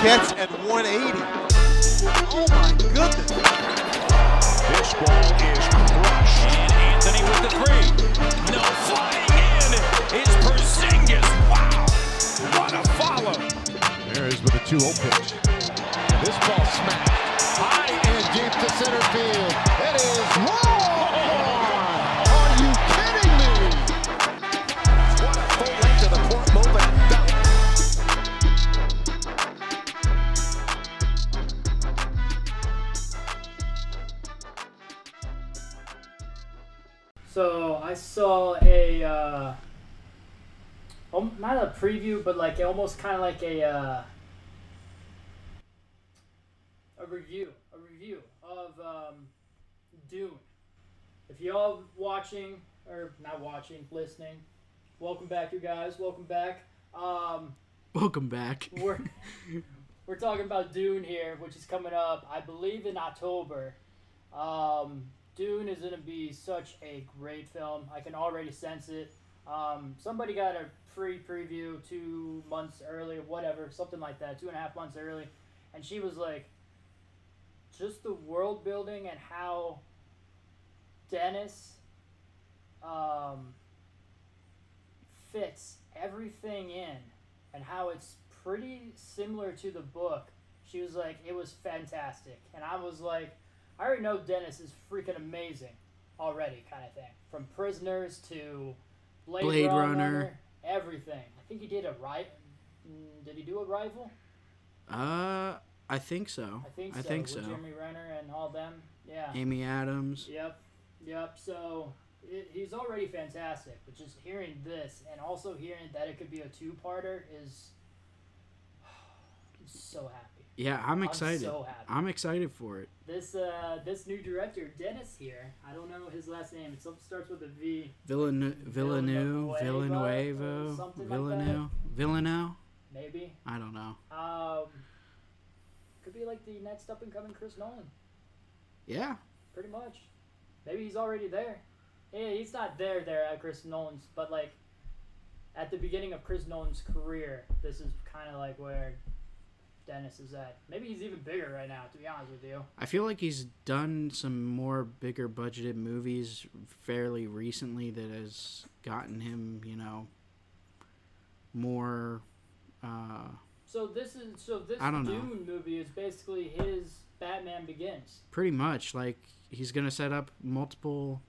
catch at 180. Oh my goodness. This ball is crushed. And Anthony with the three. No flying in. It's Porzingis. Wow. What a follow. There is with a 2-0 pitch. This ball smacked high and deep to center field. Preview, but like almost kind of like a, uh, a review, a review of um, Dune. If y'all watching or not watching, listening, welcome back, you guys. Welcome back. Um, Welcome back. we're we're talking about Dune here, which is coming up, I believe, in October. Um, Dune is going to be such a great film. I can already sense it. Um, somebody got a free preview two months early, whatever, something like that, two and a half months early, and she was like, just the world building and how Denis um, fits everything in and how it's pretty similar to the book. She was like, it was fantastic. And I was like, I already know Denis is freaking amazing already, kind of thing. From Prisoners to Blade, Blade Runner, Runner. Everything. I think he did a right. Did he do Arrival? Uh, I think so. I think so. I think so. Jeremy Renner and all them. Yeah. Amy Adams. Yep, yep. So it, he's already fantastic, but just hearing this and also hearing that it could be a two-parter is, I'm so happy. Yeah, I'm excited. so happy. I'm excited for it. This uh, this new director Denis here. I don't know his last name. It starts with a V. Villeneuve, Villeneuve, Villanueva, Villanueva, or something. Villeneuve, Villeneuve. Maybe. I don't know. Um, could be like the next up and coming Chris Nolan. Yeah, Pretty much. Maybe he's already there. Yeah, he's not there there at Chris Nolan's, but like at the beginning of Chris Nolan's career, this is kind of like where Denis is at. Maybe he's even bigger right now, to be honest with you. I feel like he's done some more bigger budgeted movies fairly recently that has gotten him, you know, more. Uh, So this is so this I don't know. Dune movie is basically his Batman Begins. pretty much like he's gonna set up multiple.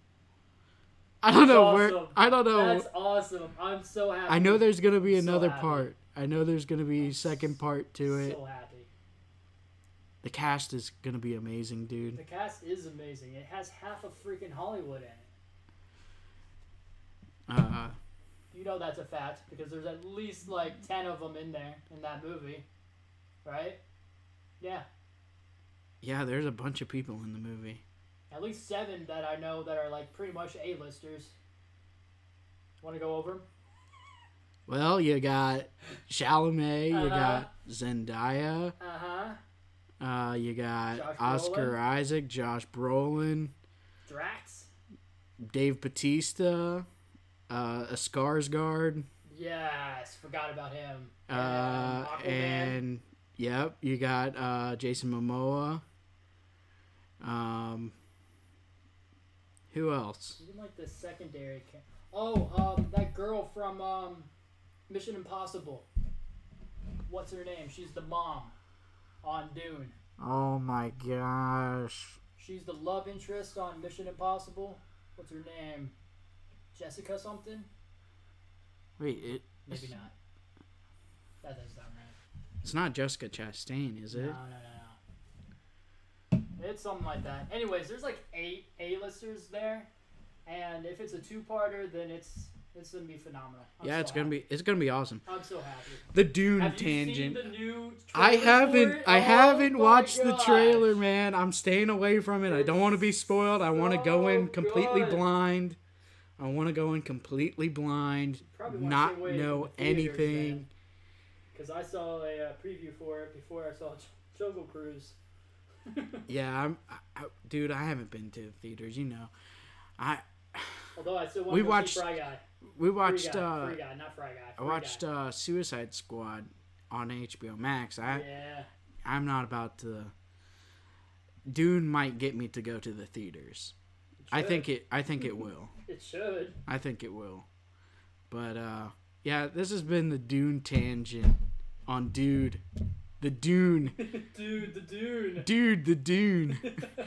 I don't know where. I don't know. That's awesome. I'm so happy. I know there's gonna be I'm another happy. part. I know there's gonna be a second part to it. So happy. The cast is gonna be amazing, dude. The cast is amazing. It has half of freaking Hollywood in it. Uh, You know that's a fact because there's at least like 10 of them in there in that movie. Right? Yeah. yeah, there's a bunch of people in the movie. At least 7 that I know that are like pretty much A-listers. Want to go over? Well, you got Chalamet, you Uh-huh. got Zendaya, Uh-huh. uh, you got Josh Oscar Brolin. Isaac, Josh Brolin, Drax? Dave Bautista, uh, a Skarsgård, Yes, forgot about him. uh, Aquaman. and yep, you got uh, Jason Momoa. Um, who else? Even like the secondary. Oh, um, that girl from um, Mission Impossible. What's her name? She's the mom on Dune. Oh my gosh! She's the love interest on Mission Impossible. What's her name? Jessica something? Wait, it, Maybe not. That doesn't sound right. it's not Jessica Chastain, is it? No, no, no, no. It's something like that. Anyways, there's like eight A-listers there, and if it's a two-parter, then it's it's gonna be phenomenal. I'm yeah, it's gonna happy. be it's gonna be awesome. I'm so happy. The Dune Have tangent. the new? I haven't? I Oh haven't watched the trailer, man. I'm staying away from it. I don't want to be spoiled. I want to go in completely good. blind. I want to go in completely blind, Probably not know the theaters, anything. Because I saw a uh, preview for it before I saw Jungle Cruise. Yeah, I'm, I, I, dude. I haven't been to the theaters. You know, I Although I still want We to watched- see Fry Guy. We Free watched guy, uh free guy, not Fry Guy. I watched Guy. uh Suicide Squad on HBO Max. I yeah. I'm not about to. Dune might get me to go to the theaters. I think it. I think it will. It should. I think it will. But uh, yeah, this has been the Dune tangent on Dude, the Dune, Dude, the Dune. Dude, the Dune,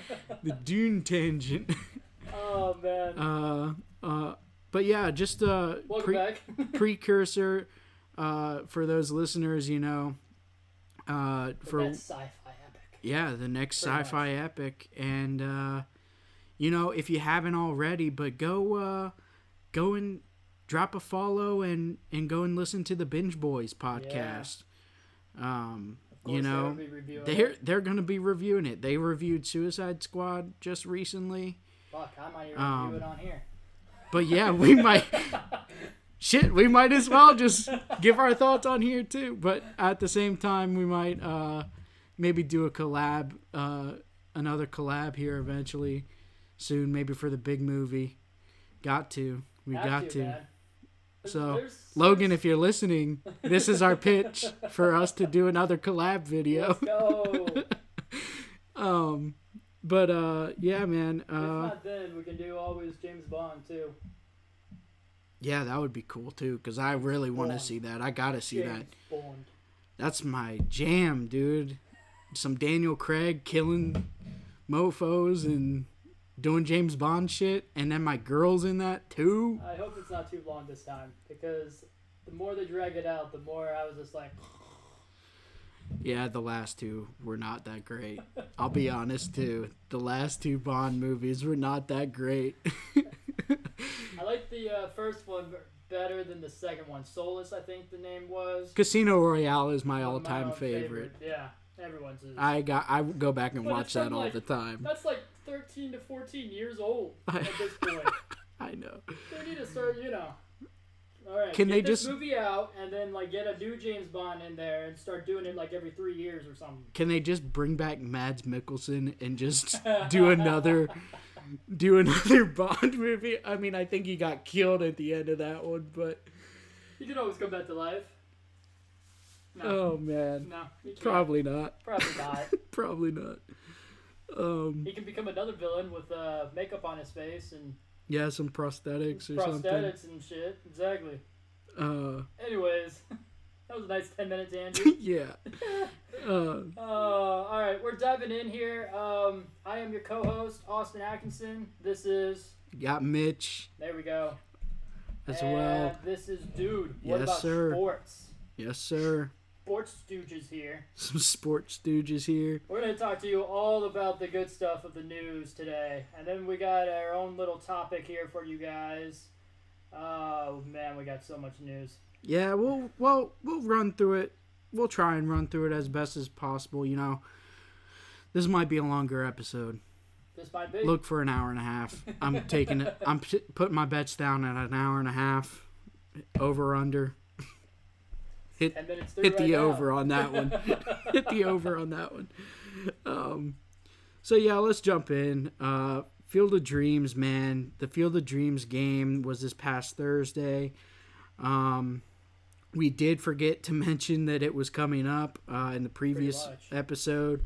the Dune tangent. Oh man. Uh, uh, but yeah, just uh, Welcome pre- precursor uh, for those listeners, you know, uh, For for sci-fi epic. yeah, the next Pretty sci-fi epic, and uh, you know, if you haven't already, but go uh, go and drop a follow and and go and listen to the Binge Boys podcast. Um, you know, they'll be reviewing they're it. they're gonna be reviewing it. They reviewed Suicide Squad just recently. Fuck, I might even um, review it on here. But yeah, we might. Shit, we might as well just give our thoughts on here too. But at the same time, we might uh, maybe do a collab, uh, another collab here eventually, soon. Maybe for the big movie. Got to. We Have got to. There's- So, there's- Logan, there's- if you're listening, this is our pitch for us to do another collab video. Um, but uh, yeah, man. if Uh, not then, we can do always James Bond too. yeah, that would be cool too. Cause I really want to see that. I gotta see that. James Bond. That's my jam, dude. Some Daniel Craig killing mofos and doing James Bond shit, and then my girl's in that too. I hope it's not too long this time because the more they drag it out, the more I was just like, Yeah, the last two were not that great. I'll be honest too. The last two Bond movies were not that great. I like the uh, first one better than the second one. Solace, I think the name was. Casino Royale is my all-time own favorite. Yeah, everyone's is. I got I go back and But watch that all like- the time. That's like 13 to 14 years old at this point. I know. they need to start, you know. All right. Can they just- movie out and then like get a new James Bond in there and start doing it like every three years or something? Can they just bring back Mads Mikkelsen and just do another do another Bond movie? I mean, I think he got killed at the end of that one, but He can always come back to life. No, oh man, no, probably not. Probably not. Probably not. Um, he can become another villain with uh, makeup on his face and yeah, some prosthetics or something. prosthetics and shit. Exactly. Uh, Anyways, that was a nice 10 minute tangent. yeah. Uh, Uh, all right, we're diving in here. Um, I am your co-host Austin Atkinson. This is got Mitch there we go. as And well. This is dude. What Yes, about sir. sports? Yes, sir. Sports stooges here. Some sports stooges here. We're gonna talk to you all about the good stuff of the news today, and then we got our own little topic here for you guys. Oh man, we got so much news. Yeah, we'll well we'll run through it. We'll try and run through it as best as possible. You know, this might be a longer episode. This might be. Look for an hour and a half. I'm taking it. I'm putting my bets down at an hour and a half. Over under. Hit 10 minutes hit right the now. over on that one. hit the over on that one. Um, so yeah, let's jump in. Uh, Field of Dreams, man. The Field of Dreams game was this past Thursday. Um, we did forget to mention that it was coming up uh, in the previous episode.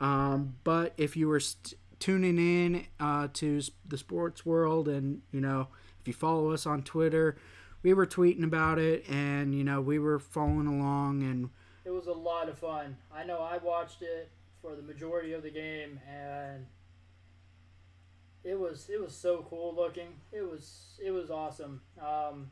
Um, but if you were st- tuning in uh, to the sports world, and you know, if you follow us on Twitter, we were tweeting about it, and you know, we were following along, and It was a lot of fun. I know I watched it for the majority of the game, and it was it was so cool looking. It was it was awesome. Um,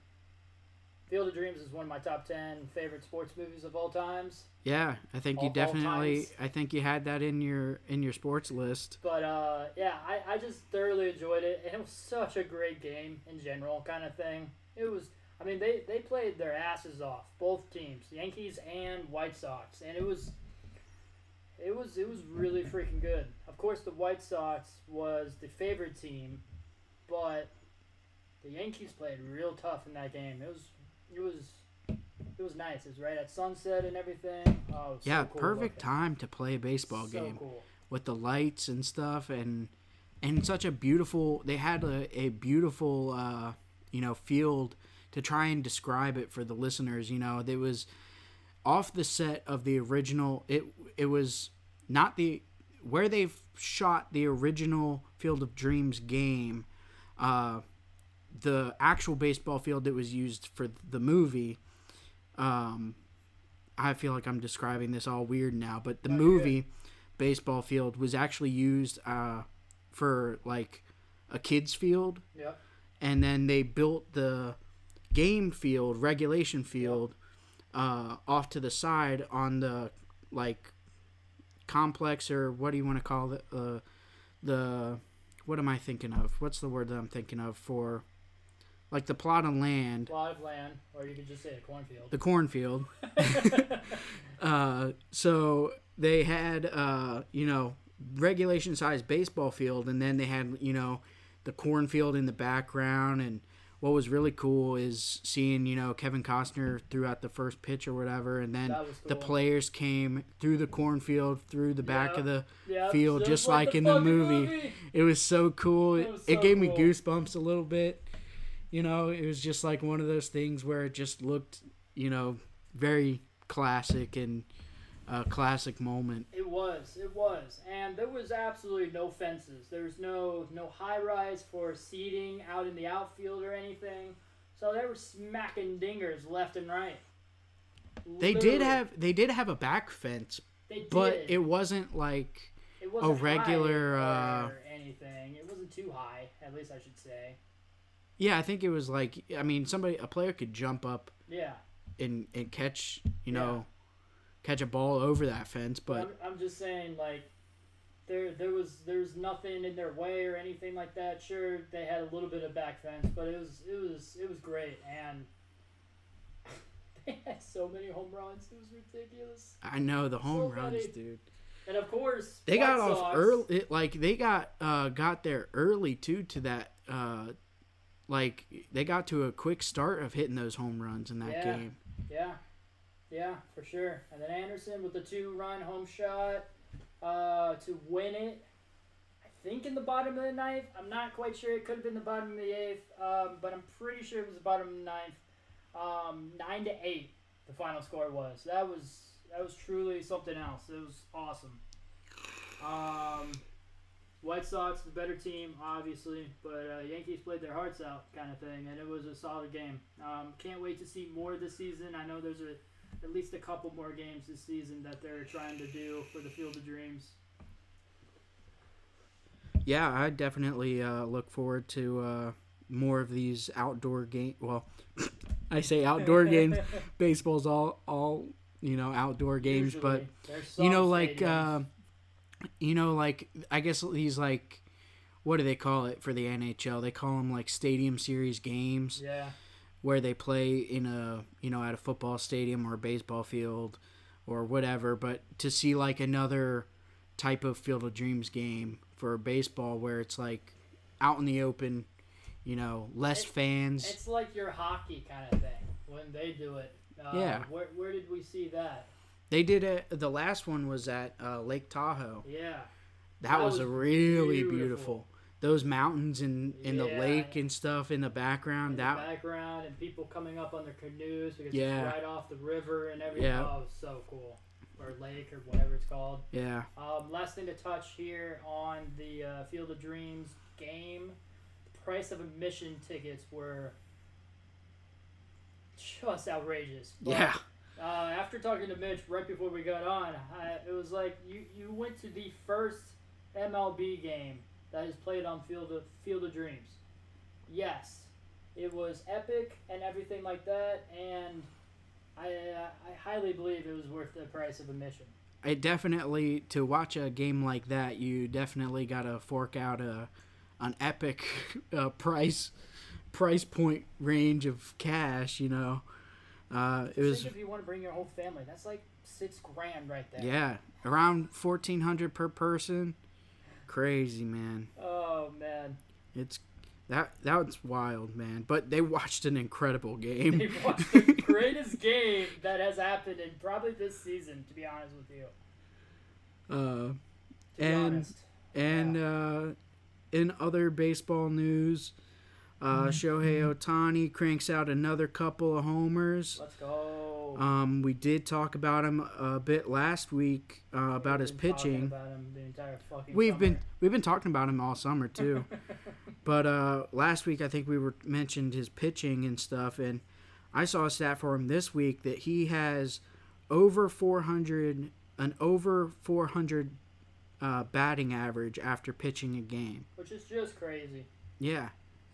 Field of Dreams is one of my top ten favorite sports movies of all times. yeah, I think All- you definitely. I think you had that in your in your sports list. But uh, yeah, I, I just thoroughly enjoyed it, and it was such a great game in general, kind of thing. It was. I mean, they, they played their asses off, both teams, Yankees and White Sox, and it was it was it was really freaking good. Of course, the White Sox was the favorite team, but the Yankees played real tough in that game. It was it was it was nice. It was right at sunset and everything. Oh, was so Yeah, cool perfect looking. time to play a baseball so game Cool. with the lights and stuff, and and such a beautiful. They had a, a beautiful, uh, you know, field to try and describe it for the listeners. You know, it was off the set of the original. It it was not the where they've shot the original Field of Dreams game. Uh, the actual baseball field that was used for the movie. Um, I feel like I'm describing this all weird now, but the you're movie baseball field was actually used uh, for like a kids field Yep. and then they built the game field, regulation field, uh, off to the side on the like complex or what do you want to call it? Uh, the what am I thinking of? What's the word that I'm thinking of for like the plot of land, Plot of land, or you could just say a cornfield. the cornfield. uh, so they had uh, you know regulation size baseball field, and then they had you know the cornfield in the background. And what was really cool is seeing you know Kevin Costner throughout the first pitch or whatever, and then was the players came through the cornfield through the back Yeah. of the Yep, field, just like in the fucking movie. It was so cool. It, It was it so gave me goosebumps a little bit. You know, it was just like one of those things where it just looked, you know, very classic and a classic moment. It was, it was, and there was absolutely no fences. There was no no high rise for seating out in the outfield or anything. So they were smacking dingers left and right. They did have they did have a back fence, they did. but it wasn't like it wasn't high regular, or uh, anything. It wasn't too high, at least I should say. yeah, I think it was like I mean somebody a player could jump up Yeah, and and catch, you know, catch a ball over that fence, but I'm, I'm just saying like. There, there was there was nothing in their way or anything like that. Sure, they had a little bit of back fence, but it was it was it was great, and they had so many home runs. It was ridiculous. I know the home So runs, funny. dude. And of course, They White got off early. It, like they got uh got there early too to that uh like they got to a quick start of hitting those home runs in that Yeah. game. Yeah, yeah, for sure. And then Anderson with the two-run home shot uh, to win it. I think in the bottom of the ninth. I'm not quite sure. It could have been the bottom of the eighth, um, but I'm pretty sure it was the bottom of the ninth. Um, nine to eight, the final score was. That was that was truly something else. It was awesome. Um, White Sox, the better team, obviously, but uh, Yankees played their hearts out, kind of thing, and it was a solid game. Um, can't wait to see more this season. I know there's a, at least a couple more games this season that they're trying to do for the Field of Dreams. Yeah, I definitely uh, look forward to uh, more of these outdoor game. Well, I say outdoor games. Baseball's all all you know outdoor games, but Usually, there's you know like uh, you know like I guess these like what do they call it for the NHL? They call them like stadium series games. yeah, where they play in a you know at a football stadium or a baseball field or whatever but to see like another type of field of dreams game for baseball where it's like out in the open you know less It- fans it's like your hockey kind of thing when they do it. Uh, Yeah. Where, where did we see that? they did it the last one was at uh, lake tahoe Yeah. that, That was, was a really beautiful. beautiful. Those mountains and, and the lake and stuff in the background in that the background and people coming up on their canoes because Yeah. it's right off the river and everything. Yeah. Oh, so cool. Or lake or whatever it's called. yeah Um, last thing to touch here on the uh, Field of Dreams game. The price of admission tickets were just outrageous. But, yeah Uh, after talking to Mitch right before we got on, I, it was like you, you went to the first MLB game that is played on Field of Field of Dreams. Yes, it was epic and everything like that, and I uh, I highly believe it was worth the price of admission. I definitely to watch a game like that, you definitely got to fork out a an epic uh, price price point range of cash. You know, uh, it was Think if you want to bring your whole family, that's like six grand right there. yeah around fourteen hundred per person. Crazy man, Oh man, it's that that's wild man. But they watched an incredible game. they watched the greatest game that has happened in probably this season. To be honest with you, uh, to be And- honest. And uh, in other baseball news, uh, Shohei Ohtani cranks out another couple of homers. Let's go. Um, we did talk about him a bit last week uh, about We've his pitching. About him the entire fucking We've been we've been talking about him all summer too. but uh, last week I think we were mentioned his pitching and stuff, and I saw a stat for him this week that he has over 400 an over 400 uh, batting average after pitching a game. which is just crazy. Yeah,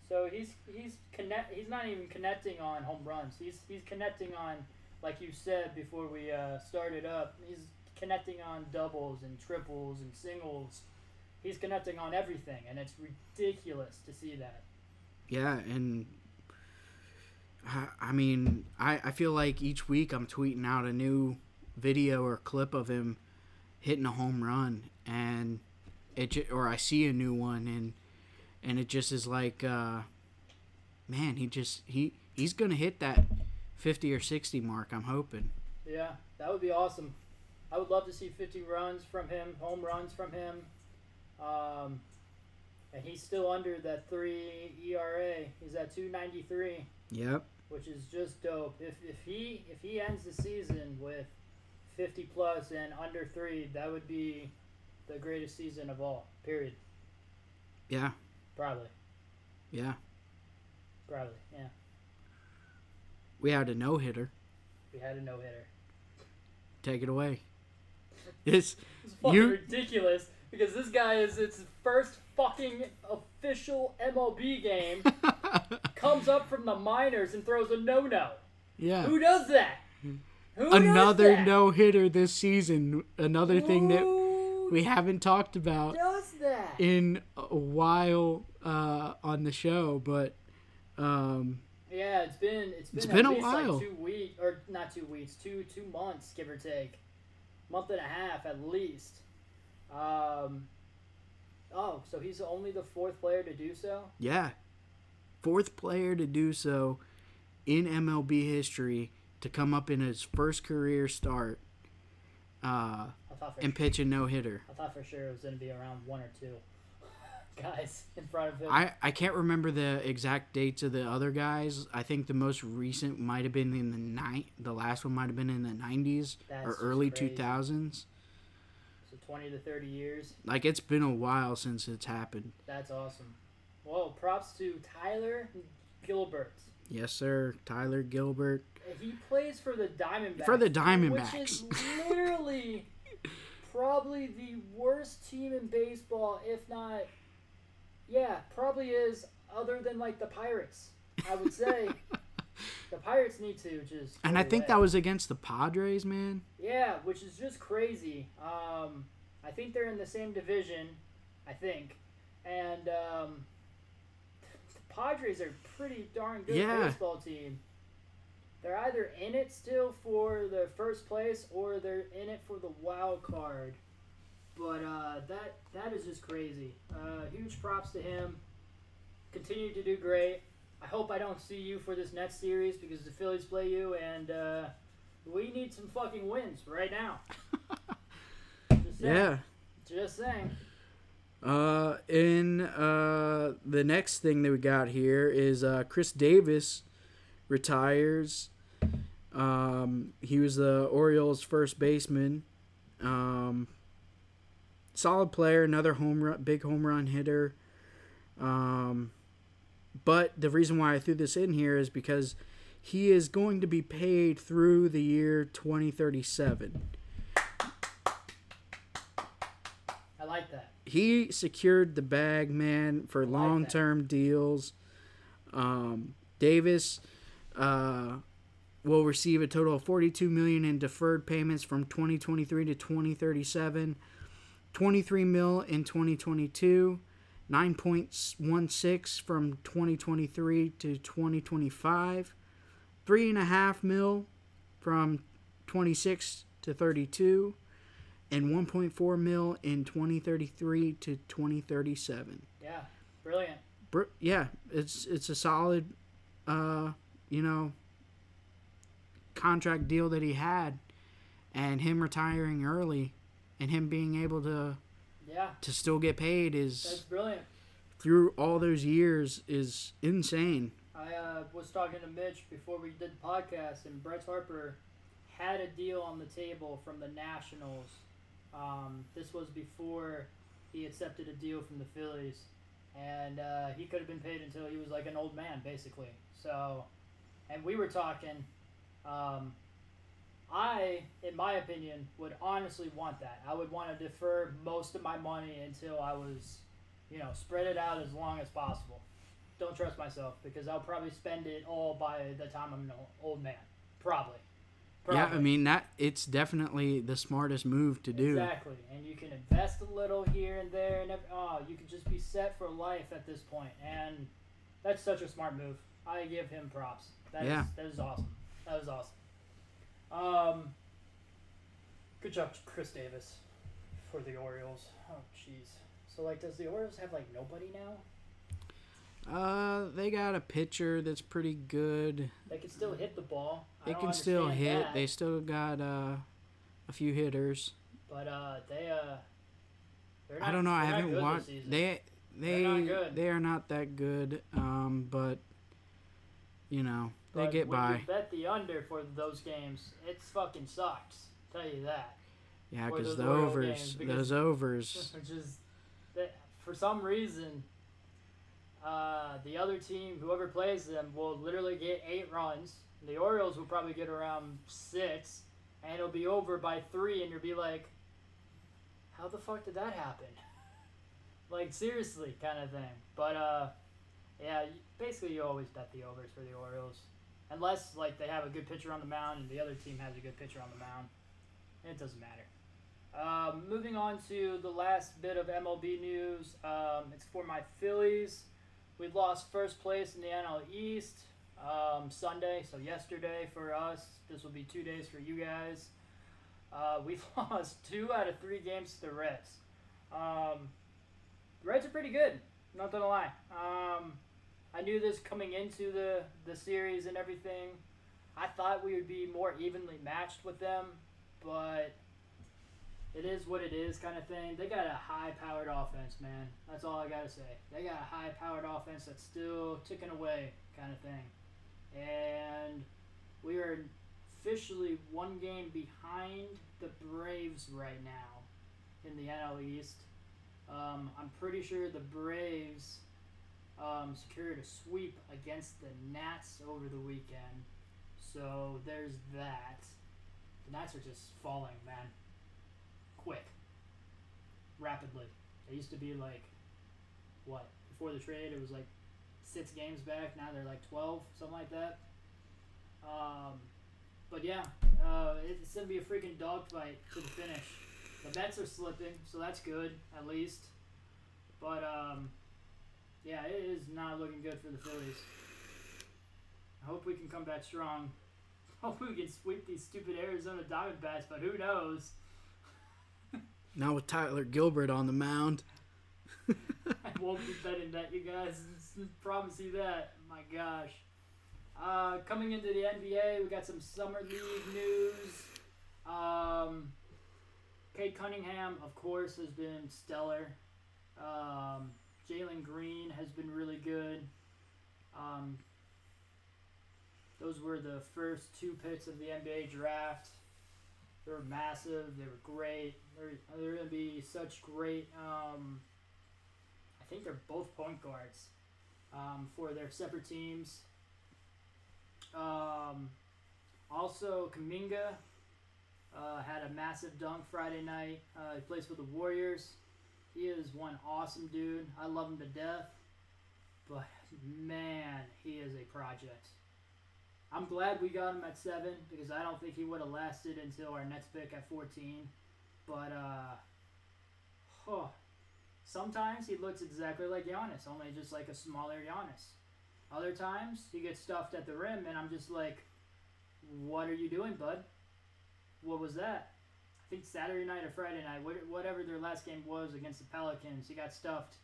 So he's he's connect. He's not even connecting on home runs. He's he's connecting on, like you said before we uh, started up. He's connecting on doubles and triples and singles. He's connecting on everything, and it's ridiculous to see that. yeah, and I, I mean I I feel like each week I'm tweeting out a new video or clip of him hitting a home run, and it or I see a new one and. And it just is like uh man he just he he's gonna hit that 50 or 60 mark i'm hoping Yeah, that would be awesome. I would love to see 50 runs from him, home runs from him. Um, and he's still under that three ERA. He's at 293. yep which is just dope. If if he if he ends the season with fifty plus and under three, that would be the greatest season of all. Period. yeah Probably. yeah Probably. Yeah. we had a no-hitter We had a no hitter. take it away it's It's fucking You- ridiculous because this guy is its first fucking official MLB game. comes up from the minors and throws a no no. yeah Who does that? Hmm. Who does another no-hitter this season another thing that Who we haven't talked about does that? in a while uh on the show but um Yeah, it's been it's been, It's at been a while. like two weeks or not two weeks, two two months give or take, month and a half at least. Um, oh, so he's only the fourth player to do so. yeah fourth player to do so in MLB history to come up in his first career start uh, and pitch a no hitter. I thought for sure it was gonna be around one or two guys in front of him. I, I can't remember the exact dates of the other guys. I think the most recent might have been in the night. The last one might have been in the nineties That's or early two thousands. so twenty to thirty years. Like it's been a while since it's happened. That's awesome. Well, Props to Tyler Gilbert. Yes, sir. Tyler Gilbert. He plays for the Diamondbacks. For the Diamondbacks. Which is literally probably the worst team in baseball, if not. Yeah, probably is, other than like the Pirates. I would say the Pirates need to just. And I think away. that was against the Padres, man. Yeah, which is just crazy. Um, I think they're in the same division. I think, and um, the Padres are pretty darn good Yeah. baseball team. They're either in it still for the first place or they're in it for the wild card. But uh, that that is just crazy. Uh, huge props to him. Continue to do great. I hope I don't see you for this next series because the Phillies play you, and uh, we need some fucking wins right now. Just saying. Yeah. Just saying. Uh, in uh, the next thing that we got here is uh, Chris Davis retires. Um, he was the Orioles' first baseman. Um, solid player, another home run, big home run hitter. Um, but the reason why I threw this in here is because he is going to be paid through the year 2037. I like that. he secured the bag, man, for like long term deals. Um, Davis uh, will receive a total of forty two million in deferred payments from twenty twenty three to twenty thirty seven. 23 mil in 2022, 9.16 from 2023 to 2025, three and a half mil from 26 to 32, and 1.4 mil in 2033 to 2037. Yeah, brilliant. Br- yeah, it's it's a solid, uh, you know, contract deal that he had, and him retiring early, and him being able to Yeah, to still get paid is that's brilliant. through all those years is insane. I uh, was talking to Mitch before we did the podcast, and Brett Harper had a deal on the table from the Nationals. Um, this was before he accepted a deal from the Phillies, and uh, he could have been paid until he was like an old man, basically. So, and we were talking. Um, I, in my opinion, would honestly want that. I would want to defer most of my money until I was, you know, spread it out as long as possible. Don't trust myself because I'll probably spend it all by the time I'm an old man. Probably. Yeah, I mean that it's definitely the smartest move to do. Exactly, and you can invest a little here and there, and oh, you could just be set for life at this point, and that's such a smart move. I give him props. That is Yeah. that is awesome. That was awesome. Um, good job, Chris Davis, for the Orioles. Oh, jeez. So like, does the Orioles have like nobody now? Uh, they got a pitcher that's pretty good. They can still hit the ball. They can still hit. that, They still got uh, a few hitters. but uh, they uh, they're not, I don't know. I haven't watched. They they They're not they are not that good. Um, but you know they But get when by. You bet the under for those games. It fucking sucks. Tell you that. Yeah, because those the overs, games, because- those overs. Which is that for some reason, uh, the other team, whoever plays them, will literally get eight runs. The Orioles will probably get around six, and it'll be over by three, and you'll be like, "How the fuck did that happen?" like seriously, kind of thing. But uh, yeah, basically you always bet the overs for the Orioles, unless like they have a good pitcher on the mound and the other team has a good pitcher on the mound. It doesn't matter. Um, moving on to the last bit of MLB news. Um, it's for my Phillies. We lost first place in the NL East um, Sunday, so yesterday for us. This will be two days for you guys. Uh, we lost two out of three games to the Reds. Um, the Reds are pretty good, not gonna lie. I knew this coming into the, the series and everything. I thought we would be more evenly matched with them, but it is what it is kind of thing. They got a high powered offense, man. That's all I gotta say. They got a high powered offense that's still ticking away kind of thing. And we are officially one game behind the Braves right now in the NL East. Um, I'm pretty sure the Braves um, secured a sweep against the Nats over the weekend. So there's that. The Nats are just falling, man quick, rapidly. They used to be like, what? Before the trade, it was like six games back. Now they're like 12, something like that. Um, but yeah, uh, it's going to be a freaking dogfight to the finish. The Mets are slipping, so that's good, at least. But, um, yeah, it is not looking good for the Phillies. I hope we can come back strong. Hope we can sweep these stupid Arizona Diamondbacks, but who knows? Now with Tyler Gilbert on the mound. I won't be betting that, you guys. Promise you that. My gosh. Uh, coming into the NBA, we got some summer league news. Um, Cade Cunningham, of course, has been stellar. Um, Jalen Green has been really good. Um, those were the first two picks of the NBA draft. They were massive. They were great. They're, they're going to be such great. Um, I think they're both point guards um, for their separate teams. Um, also, Kuminga uh, had a massive dunk Friday night. Uh, he plays for the Warriors. He is one awesome dude. I love him to death. But man, he is a project. I'm glad we got him at seven because I don't think he would have lasted until our next pick at 14. But uh, huh, sometimes he looks exactly like Giannis, only just like a smaller Giannis. Other times he gets stuffed at the rim, and I'm just like, "What are you doing, bud? What was that?" I think Saturday night or Friday night, whatever their last game was against the Pelicans, he got stuffed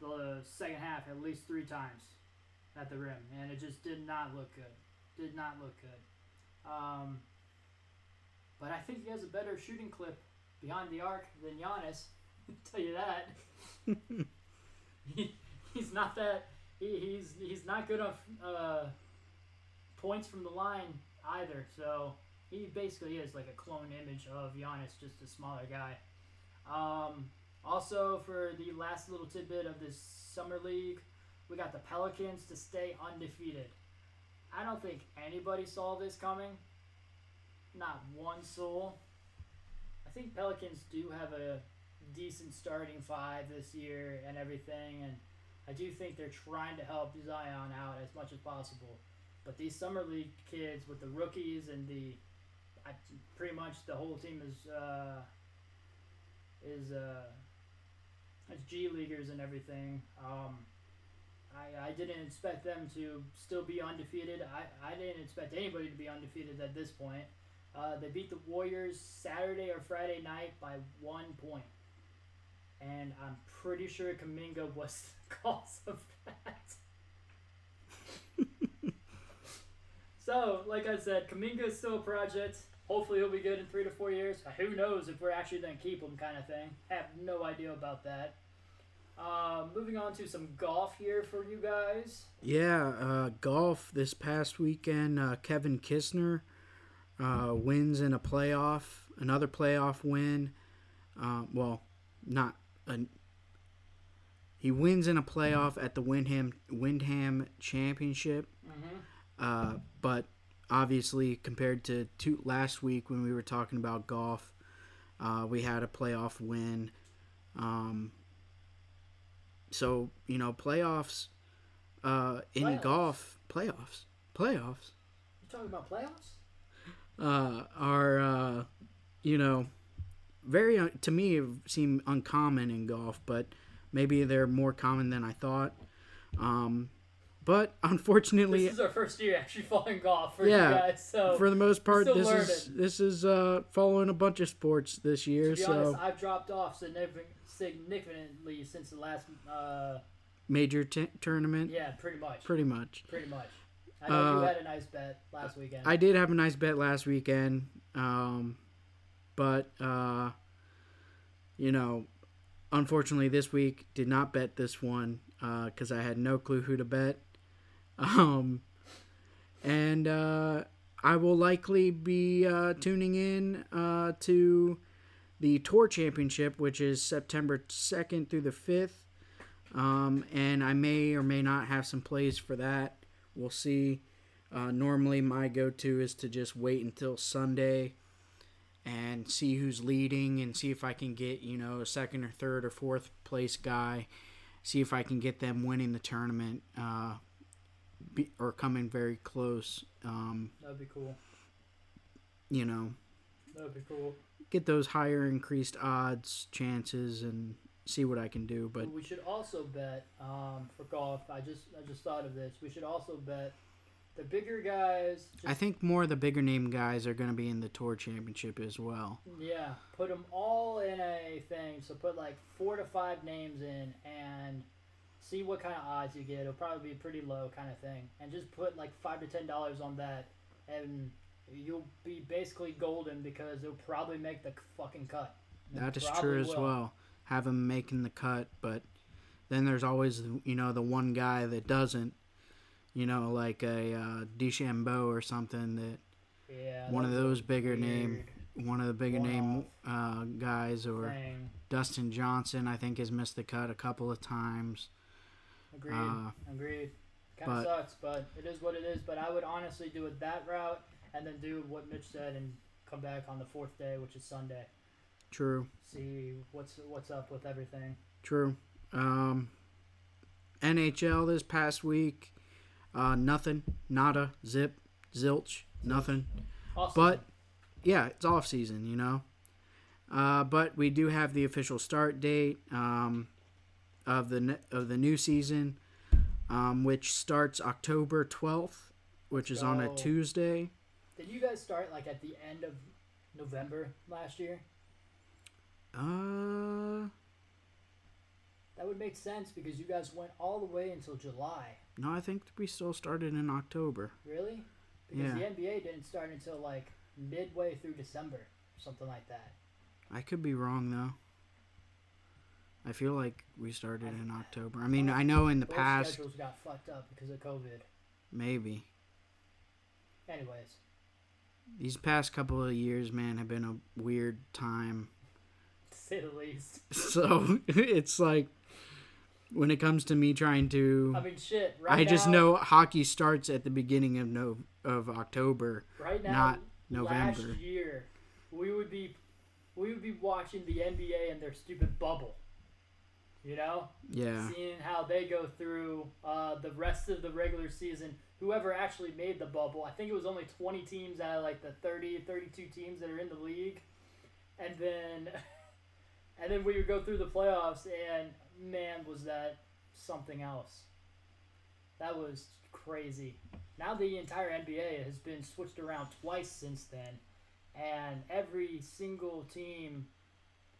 the second half at least three times at the rim, and it just did not look good. Did not look good. Um, but I think he has a better shooting clip behind the arc than Giannis. tell you that. he, he's not that. He, he's he's not good on uh, points from the line either. So he basically is like a clone image of Giannis, just a smaller guy. Um, also, for the last little tidbit of this summer league, we got the Pelicans to stay undefeated. I don't think anybody saw this coming. Not one soul. I think Pelicans do have a decent starting five this year and everything, and I do think they're trying to help Zion out as much as possible. But these summer league kids with the rookies and the, I, pretty much the whole team is uh, is uh, it's G leaguers and everything. Um, I, I didn't expect them to still be undefeated. I, I didn't expect anybody to be undefeated at this point. Uh, they beat the Warriors Saturday or Friday night by one point. And I'm pretty sure Kuminga was the cause of that. so, like I said, Kuminga is still a project. Hopefully, he'll be good in three to four years. Who knows if we're actually going to keep him, kind of thing. Have no idea about that. Uh, moving on to some golf here for you guys. Yeah, uh, golf this past weekend. Uh, Kevin Kisner uh, wins in a playoff, another playoff win. Uh, well, not a. He wins in a playoff at the Wyndham Wyndham Championship, uh, but obviously compared to two, last week when we were talking about golf, uh, we had a playoff win. Um, so you know playoffs uh, in Playoffs? golf playoffs playoffs You talking about playoffs? uh, are uh, you know very uh, to me seem uncommon in golf, but maybe they're more common than I thought. Um, but unfortunately, This is our first year actually following golf for Yeah, you guys. So for the most part, this is this is uh, following a bunch of sports this year. to be So honest, I've dropped off significantly since the last. Uh, major t- tournament, yeah, pretty much. pretty much. Pretty much. I know you Uh, had a nice bet last weekend. I did have a nice bet last weekend, um, but uh, you know, unfortunately, this week did not bet this one because I had no clue who to bet. Um, and uh, I will likely be uh, tuning in uh, to the Tour Championship, which is September 2nd through the 5th. Um, and I may or may not have some plays for that. We'll see. Uh, normally, my go to is to just wait until Sunday and see who's leading and see if I can get, you know, a second or third or fourth place guy. See if I can get them winning the tournament uh, be, or coming very close. Um, That'd be cool. you know, That'd be cool. get those higher increased odds, chances, and see what I can do. But we should also bet um, for golf. I just I just thought of this. We should also bet the bigger guys. Just, I think more of the bigger name guys are going to be in the Tour Championship as well. yeah, put them all in a thing. So put like four to five names in and see what kind of odds you get. It'll probably be pretty low kind of thing. And just put like five to ten dollars on that, and you'll be basically golden because it'll probably make the fucking cut. It That is true as will. well. Have them making the cut, but then there's always you know the one guy that doesn't. You know, like a uh, DeChambeau or something that Yeah, one of those bigger name, one of the bigger name uh, guys, or thing. Dustin Johnson. I think has missed the cut a couple of times. Agreed. Uh, Agreed. Kind of sucks, but it is what it is. But I would honestly do it that route and then do what Mitch said and come back on the fourth day, which is Sunday. True, See what's what's up with everything. true. Um, NHL this past week, uh, nothing, nada, zip, zilch, nothing. Awesome. But yeah, it's off season, you know. Uh, but we do have the official start date um, of the of the new season, um, which starts October twelfth, which is on a. Tuesday. did you guys start like at the end of November last year? Uh, That would make sense because you guys went all the way until July. no, I think we still started in October. Really? Because Yeah. the NBA didn't start until like midway through December, or something like that. I could be wrong though. I feel like we started in October. I mean, I know in the Both past, schedules got fucked up because of COVID. maybe. Anyways, these past couple of years, man, have been a weird time. To say the least. So it's like when it comes to me trying to, I mean, shit. Right I just now- know hockey starts at the beginning of no of October. right now, not November. Last year, we would be, we would be watching the NBA in their stupid bubble. You know, Yeah, seeing how they go through uh, the rest of the regular season. Whoever actually made the bubble, I think it was only 20 teams out of like the 30, 32 teams that are in the league, and then, and then we would go through the playoffs, and man, was that something else. That was crazy. Now the entire NBA has been switched around twice since then, and every single team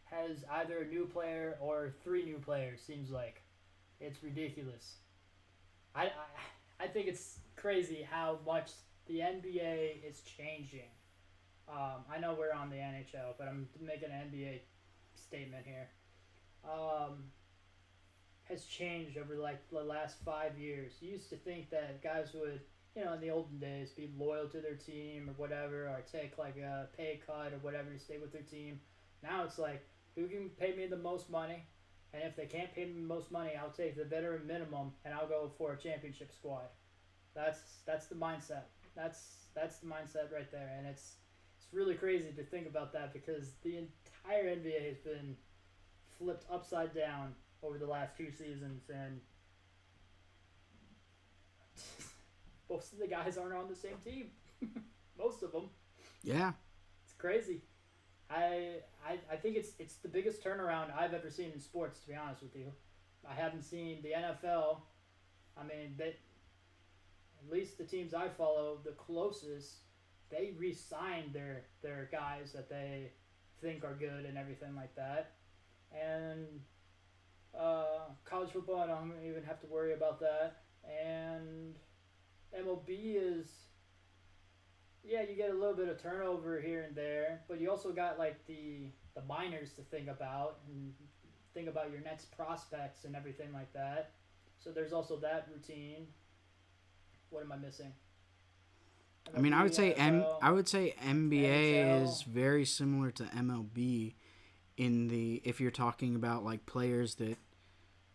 has either a new player or three new players. Seems like it's ridiculous. I I, I think it's crazy how much the NBA is changing. Um, I know we're on the NHL, but I'm making an NBA statement here. Um, has changed over like the last five years. You used to think that guys would, you know, in the olden days, be loyal to their team or whatever, or take like a pay cut or whatever to stay with their team. Now it's like, who can pay me the most money? And if they can't pay me the most money, I'll take the veteran minimum and I'll go for a championship squad. That's that's the mindset. That's that's the mindset right there, and it's it's really crazy to think about that because the entire NBA has been flipped upside down over the last two seasons, and most of the guys aren't on the same team. most of them. yeah. It's crazy. I, I I think it's it's the biggest turnaround I've ever seen in sports. To be honest with you, I haven't seen the NFL. I mean, they, at least the teams I follow, the closest, they re-signed their their guys that they think are good and everything like that. And uh, college football, I don't even have to worry about that. And MLB is yeah, you get a little bit of turnover here and there, but you also got like the the minors to think about and think about your next prospects and everything like that. So there's also that routine. What am I missing? I mean, I would say M. I would say NBA NHL. is very similar to MLB in the if you're talking about like players that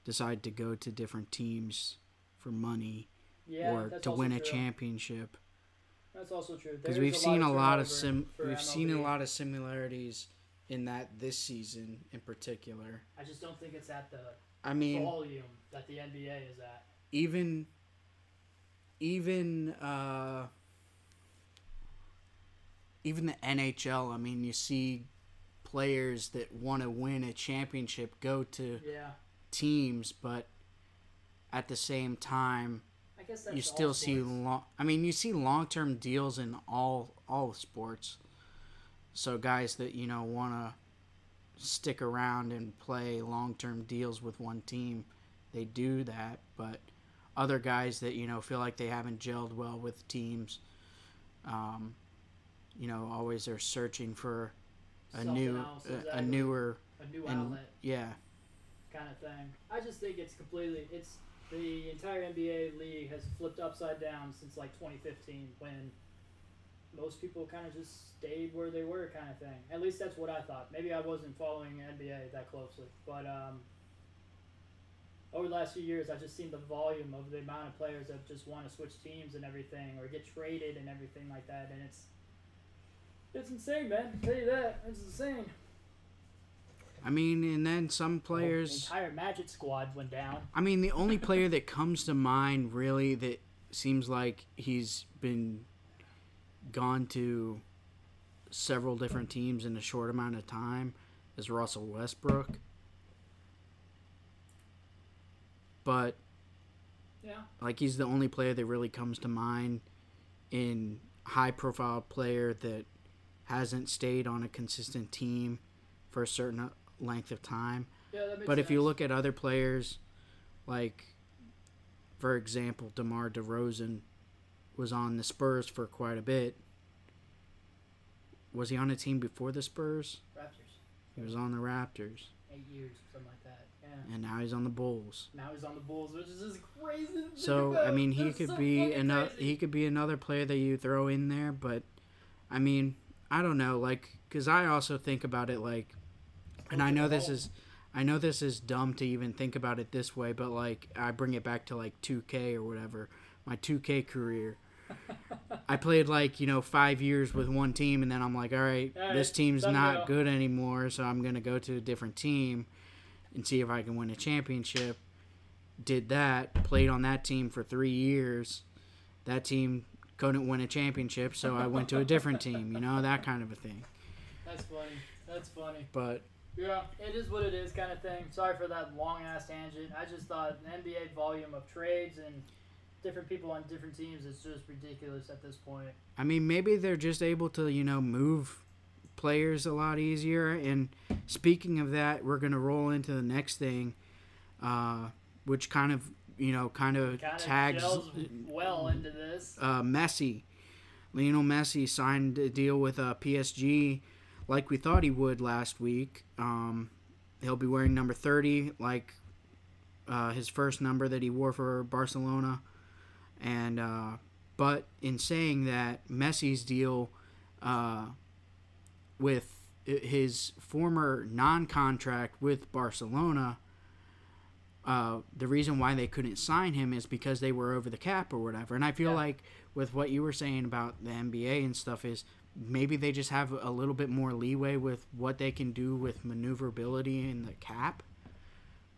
decide to go to different teams for money yeah, or to win a championship. That's also true Because we've seen a lot of sim. We've seen a lot of similarities in that this season in particular. I just don't think it's at the I mean, volume that the NBA is at. even even uh even the NHL, I mean, you see players that want to win a championship go to Yeah, teams, but at the same time, guess you still see long. I mean, you see long-term deals in all all sports. So guys that you know want to stick around and play long-term deals with one team, they do that. But other guys that you know feel like they haven't gelled well with teams, um, you know, always are searching for a Something new, else, a, a newer, a new and yeah, kind of thing. I just think it's completely it's the entire NBA league has flipped upside down since like 2015 when most people kind of just stayed where they were kind of thing. At least that's what I thought. Maybe I wasn't following NBA that closely, but um over the last few years, I've just seen the volume of the amount of players that just want to switch teams and everything, or get traded and everything like that, and it's it's insane, man. I tell you that, it's insane. I mean, and then some oh, players. The entire Magic squad went down. I mean, the only player that comes to mind really that seems like he's been gone to several different teams in a short amount of time is Russell Westbrook. But Yeah. like he's the only player that really comes to mind in high profile player that hasn't stayed on a consistent team for a certain length of time. Yeah, But if you look at other players, like for example, DeMar DeRozan was on the Spurs for quite a bit. Was he on a team before the Spurs? Raptors, He was on the Raptors, eight years, something like that. Yeah. and now he's on the Bulls. Now he's on the Bulls, which is just crazy. So I mean, he That's could so be another. He could be another player that you throw in there, but I mean, I don't know, like, because I also think about it like, and I know this is, I know this is dumb to even think about it this way, but like, I bring it back to like 2K or whatever, my 2K career. I played like you know five years with one team, and then I'm like, all right, All right, this team's not go. good anymore, so I'm gonna go to a different team and see if I can win a championship. Did that, played on that team for three years. That team couldn't win a championship, so I went to a different team. You know that kind of a thing. That's funny. That's funny. But Yeah, it is what it is, kind of thing. Sorry for that long ass tangent. I just thought the NBA volume of trades and different people on different teams is just ridiculous at this point. I mean, maybe they're just able to, you know, move players a lot easier. And speaking of that, we're gonna roll into the next thing, uh, which kind of, you know, kind of Kind tags gels well into this. uh, Messi. Lionel Messi signed a deal with uh, PSG, like we thought he would last week. Um, he'll be wearing number thirty, like uh, his first number that he wore for Barcelona. And uh, but in saying that, Messi's deal uh, with his former non-contract with Barcelona. Uh, the reason why they couldn't sign him is because they were over the cap or whatever. And I feel Yeah. like with what you were saying about the NBA and stuff is maybe they just have a little bit more leeway with what they can do with maneuverability in the cap.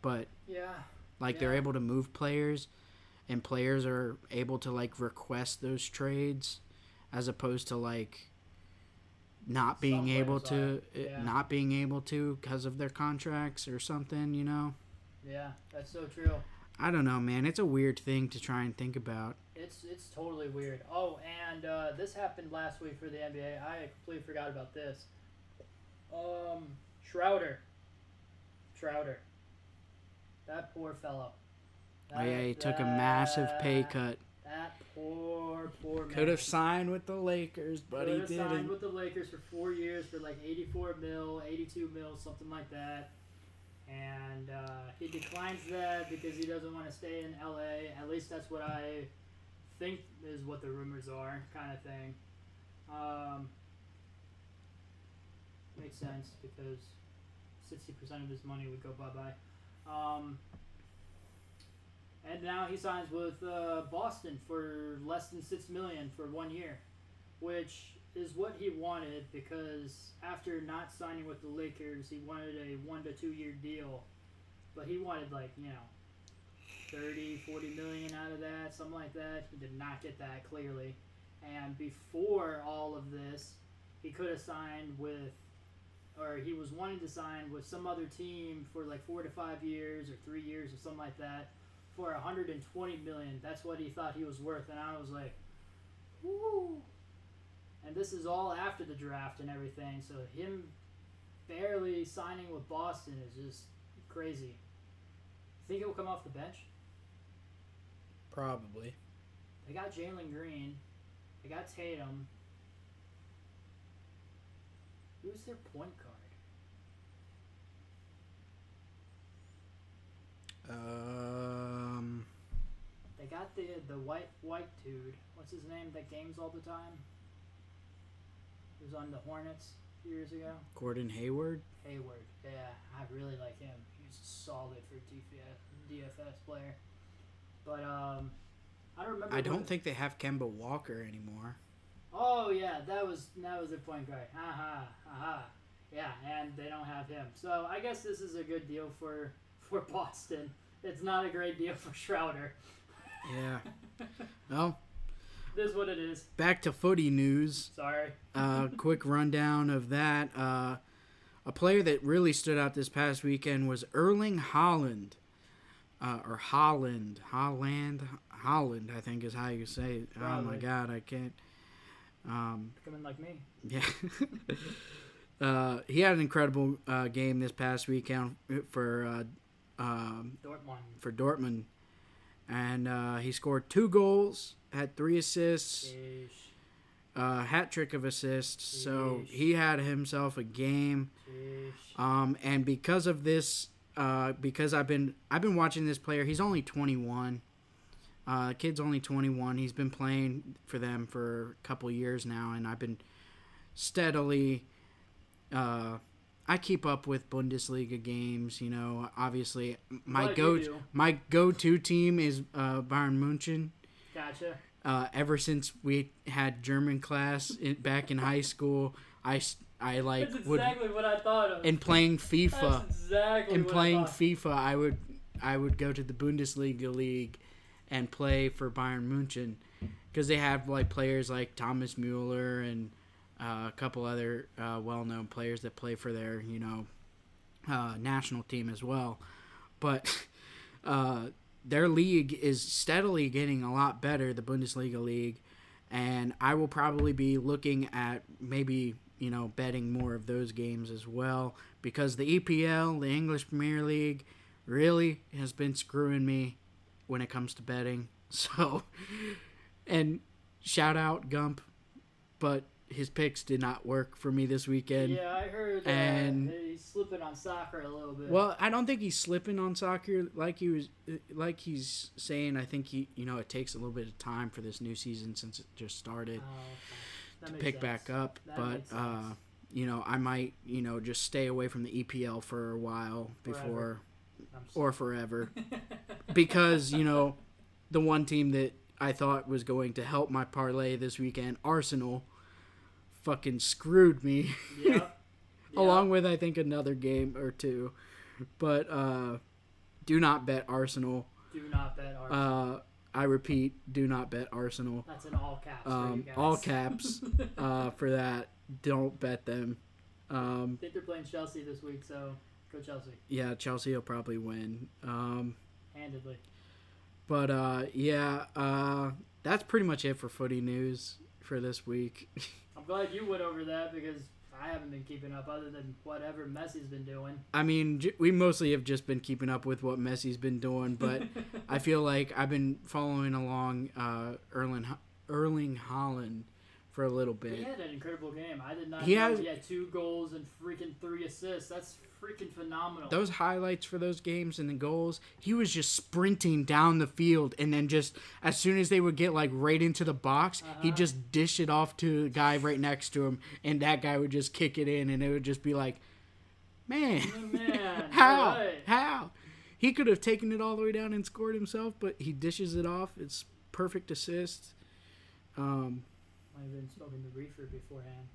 But Yeah. like they're able to move players and players are able to like request those trades as opposed to like not being able to uh, yeah. not being able to because of their contracts or something, you know. Yeah, that's so true. I don't know, man. It's a weird thing to try and think about. It's it's totally weird. Oh, and uh, this happened last week for the NBA. I completely forgot about this. Um, Schroeder. Schroeder. That poor fellow. Oh yeah, he took a massive pay cut. That poor, poor man. Could have signed with the Lakers, but he Could signed didn't. with the Lakers for four years for like 84 mil, 82 mil, something like that. And uh, he declines that because he doesn't want to stay in LA. At least that's what I think is what the rumors are, kind of thing. Um, makes sense because 60% of his money would go bye bye. Um, and now he signs with uh, Boston for less than six million for one year, which is what he wanted because after not signing with the Lakers, he wanted a one to two year deal, but he wanted like you know 30, 40 million out of that, something like that. He did not get that clearly, and before all of this, he could have signed with. Or he was wanting to sign with some other team for like four to five years or three years or something like that for 120 million. That's what he thought he was worth, and I was like, "Woo!" And this is all after the draft and everything. So him barely signing with Boston is just crazy. Think he'll come off the bench? Probably. They got Jalen Green. They got Tatum. Who's their point guard? Um, They got the the white white dude. What's his name? That games all the time. He was on the Hornets a few years ago. Gordon Hayward. Hayward. Yeah, I really like him. He's solid for DFS, DFS player. But um, I don't remember. I don't think they have Kemba Walker anymore. Oh yeah, that was that was a point guard. Aha, aha. Yeah, and they don't have him. So I guess this is a good deal for for Boston. It's not a great deal for Schroeder. Yeah. well, This is what it is. back to footy news. Sorry. uh, quick rundown of that. Uh, a player that really stood out this past weekend was Erling Haaland, uh, or Holland, Holland, Holland. I think is how you say it. Oh my God, I can't. Um, Coming like me. yeah. uh, he had an incredible uh, game this past weekend for uh, um, Dortmund. for Dortmund, and uh, he scored two goals, had three assists uh, hat trick of assists. So he had himself a game. Um, and because of this, uh, because I've been I've been watching this player. He's only 21. Uh, kid's only 21. He's been playing for them for a couple years now, and I've been steadily. Uh, I keep up with Bundesliga games. You know, obviously my go my go to team is uh, Bayern Munchen. Gotcha. Uh, ever since we had German class in, back in high school, I, I like That's would exactly what I thought of. and playing FIFA That's exactly what playing I. FIFA, I would I would go to the Bundesliga league and play for Bayern Munchen because they have like players like Thomas Mueller and uh, a couple other uh, well-known players that play for their you know uh, national team as well. But uh, their league is steadily getting a lot better, the Bundesliga league, and I will probably be looking at maybe you know betting more of those games as well because the EPL, the English Premier League, really has been screwing me when it comes to betting. So, and shout out Gump, but his picks did not work for me this weekend. Yeah, I heard uh, and- he's slipping on soccer a little bit. Well, I don't think he's slipping on soccer like he was, like he's saying. I think he, you know, it takes a little bit of time for this new season since it just started Oh, okay. To pick sense. back up. That but uh, you know, I might, you know, just stay away from the EPL for a while before Forever. Or forever, because you know, the one team that I thought was going to help my parlay this weekend, Arsenal, fucking screwed me. Yep. along with I think another game or two. But uh, do not bet Arsenal. Do not bet Arsenal. Uh, I repeat, do not bet Arsenal. That's in all caps. for you Um, guys. all caps uh, for that. Don't bet them. Um, I think they're playing Chelsea this week, so go Chelsea yeah, Chelsea will probably win. Um, handedly. but uh, yeah, uh, that's pretty much it for footy news for this week. I'm glad you went over that because I haven't been keeping up other than whatever Messi's been doing. I mean, j- we mostly have just been keeping up with what Messi's been doing, but I feel like I've been following along uh, Erling Erling Haaland for a little bit. He had an incredible game. I did not He know has- he had two goals and freaking three assists. That's freaking phenomenal. Those highlights for those games and the goals, he was just sprinting down the field, and then just as soon as they would get like right into the box, he'd just dish it off to the guy right next to him, and that guy would just kick it in, and it would just be like, man, Man, how, alright. how? He could have taken it all the way down and scored himself, but he dishes it off. It's perfect assist. Um, Might have been smoking the reefer beforehand.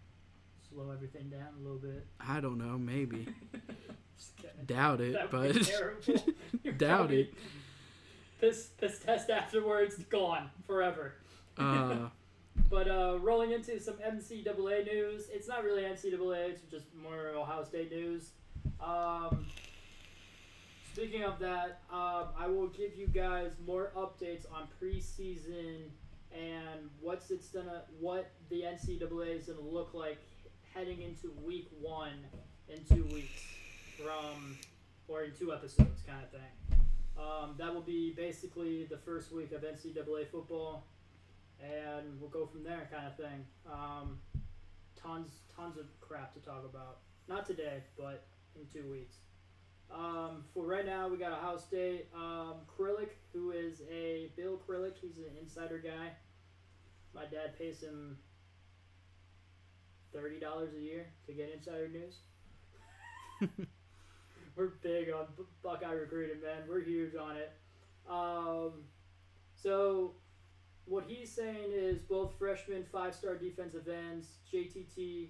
Slow everything down a little bit. I don't know, maybe. Doubt it, That would be but doubt it. This this test afterwards gone forever. Uh, But uh, rolling into some NCAA news, it's not really NCAA; it's just more Ohio State news. Um, speaking of that, um, I will give you guys more updates on preseason and what's it's gonna, what the NCAA is gonna look like heading into Week One in two weeks from, or in two episodes, kind of thing. Um, that will be basically the first week of NCAA football and we'll go from there, kind of thing. Um, tons, tons of crap to talk about. Not today, but in two weeks. Um, for right now, we got Ohio State. Um, Kurelic, who is a Bill Kurelic, he's an insider guy. My dad pays him thirty dollars a year to get insider news. We're big on Buckeye recruiting, man. We're huge on it. Um, so what he's saying is both freshman five star defensive ends, JTT,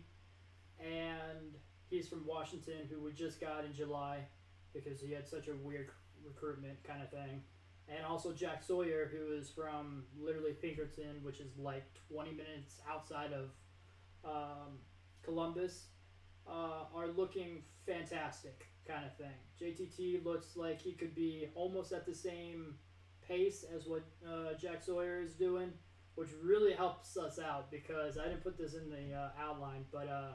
and he's from Washington, who we just got in July because he had such a weird recruitment kind of thing. And also Jack Sawyer, who is from literally Pickerington, which is like 20 minutes outside of um, Columbus, uh, are looking fantastic kind of thing. JTT looks like he could be almost at the same pace as what uh, Jack Sawyer is doing, which really helps us out because I didn't put this in the uh, outline, but uh,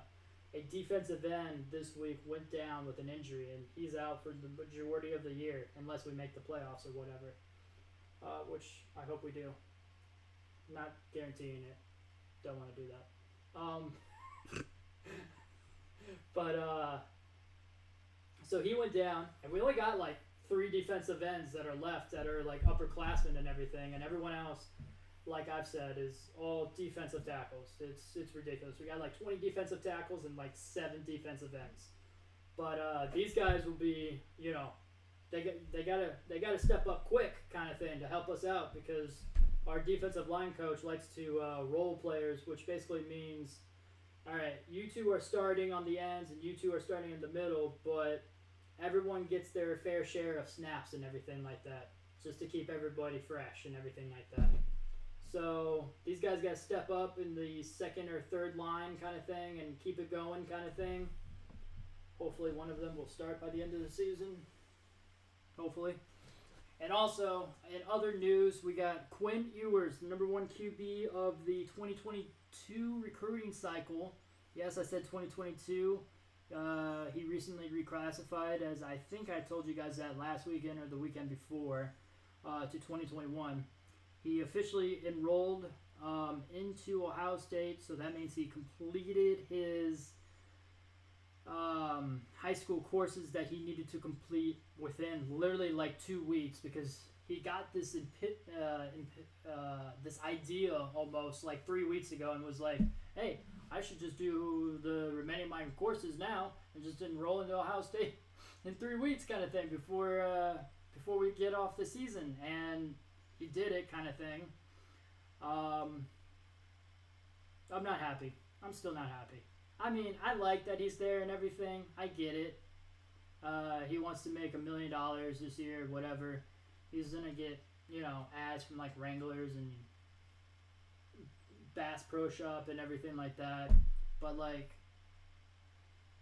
a defensive end this week went down with an injury, and he's out for the majority of the year unless we make the playoffs or whatever, uh, which I hope we do. Not guaranteeing it. Don't want to do that. Um, but uh, so he went down, and we only got like three defensive ends that are left that are like upperclassmen and everything, and everyone else like I've said, is all defensive tackles. It's it's ridiculous. We got like 20 defensive tackles and like seven defensive ends. But uh, these guys will be, you know, they got they gotta they gotta step up quick, kind of thing, to help us out because our defensive line coach likes to uh, roll players, which basically means, all right, you two are starting on the ends and you two are starting in the middle, but everyone gets their fair share of snaps and everything like that, just to keep everybody fresh and everything like that. So these guys got to step up in the second or third line kind of thing and keep it going kind of thing. Hopefully, one of them will start by the end of the season. Hopefully. And also, in other news, we got Quinn Ewers, the number one QB of the 2022 recruiting cycle. Yes, I said 2022. Uh, he recently reclassified, as I think I told you guys that last weekend or the weekend before, uh, to 2021. He officially enrolled um, into Ohio State, so that means he completed his um, high school courses that he needed to complete within literally like two weeks because he got this in pit, uh, in, uh, this idea almost like three weeks ago and was like, "Hey, I should just do the remaining of my courses now and just enroll into Ohio State in three weeks, kind of thing, before uh, before we get off the season." And he did it, kind of thing. Um, I'm not happy. I'm still not happy. I mean, I like that he's there and everything. I get it. Uh, he wants to make a million dollars this year, whatever. He's gonna get, you know, ads from like Wranglers and Bass Pro Shop and everything like that. But like,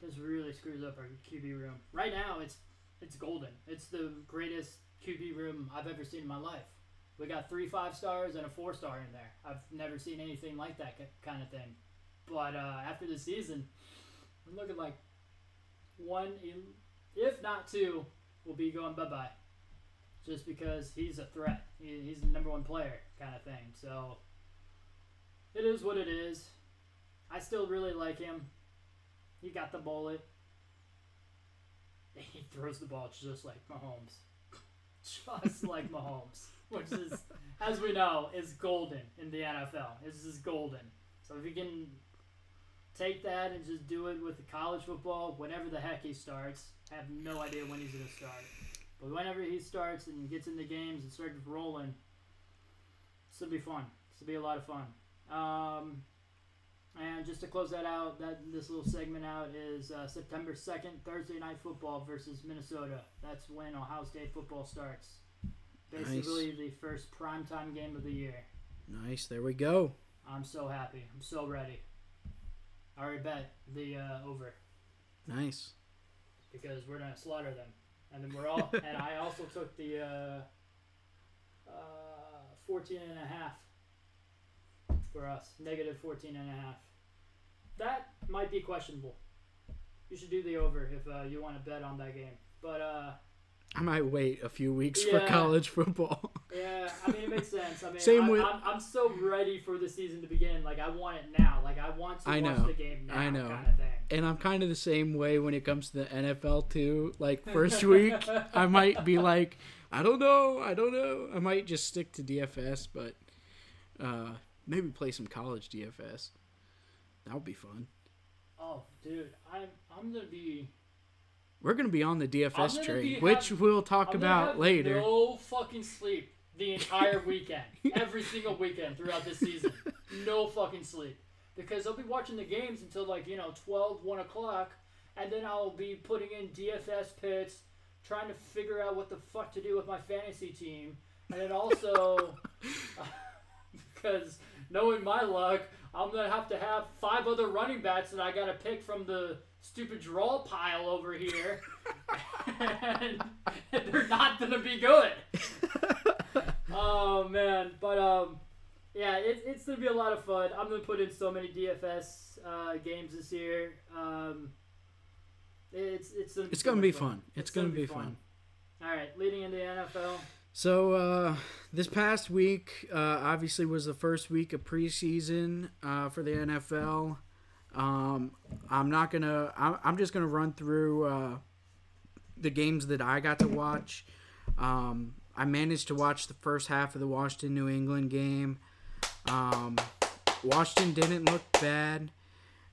this really screws up our QB room. Right now, it's it's golden. It's the greatest QB room I've ever seen in my life. We got three five stars and a four star in there. I've never seen anything like that kind of thing. But uh, after the season, I'm looking like one, if not two, will be going bye bye. Just because he's a threat. He's the number one player, kind of thing. So it is what it is. I still really like him. He got the bullet. He throws the ball just like Mahomes. Just like Mahomes. Which is, as we know, is golden in the NFL. This is golden. So if you can take that and just do it with the college football whenever the heck he starts. I have no idea when he's going to start. But whenever he starts and gets in the games and starts rolling, this will be fun. This will be a lot of fun. Um, and just to close that out, that this little segment out is uh, September 2nd, Thursday night football versus Minnesota. That's when Ohio State football starts. Basically, nice. the first primetime game of the year. Nice. There we go. I'm so happy. I'm so ready. I already bet the uh, over. Nice. Because we're gonna slaughter them, and then we're all. and I also took the uh, uh, 14 and a half for us. Negative 14 and a half. That might be questionable. You should do the over if uh, you want to bet on that game. But uh, I might wait a few weeks yeah. for college football. Yeah, I mean it makes sense. I mean, Same I, with, I'm, I'm so ready for the season to begin. Like I want it now. Like I want to I watch know, the game now. I know. Kind of and I'm kind of the same way when it comes to the NFL too. Like first week, I might be like, I don't know, I don't know. I might just stick to DFS, but uh, maybe play some college DFS. That would be fun. Oh, dude, I'm I'm gonna be we're gonna be on the DFS train, which we'll talk about later. No fucking sleep the entire weekend, every single weekend throughout this season. No fucking sleep because I'll be watching the games until like you know 12, 1 o'clock, and then I'll be putting in DFS pits, trying to figure out what the fuck to do with my fantasy team, and then also because knowing my luck, I'm gonna have to have five other running backs that I gotta pick from the stupid draw pile over here, and they're not gonna be good. oh man, but um, yeah, it, it's gonna be a lot of fun. I'm gonna put in so many DFS uh, games this year. Um, it's it's gonna be it's gonna be fun. fun. It's, it's gonna, gonna, be fun. fun. All right, leading into NFL. So uh, this past week, uh, obviously, was the first week of preseason uh, for the NFL. Um, I'm not gonna. I'm, just gonna run through uh, the games that I got to watch. Um, I managed to watch the first half of the Washington New England game. Um, Washington didn't look bad.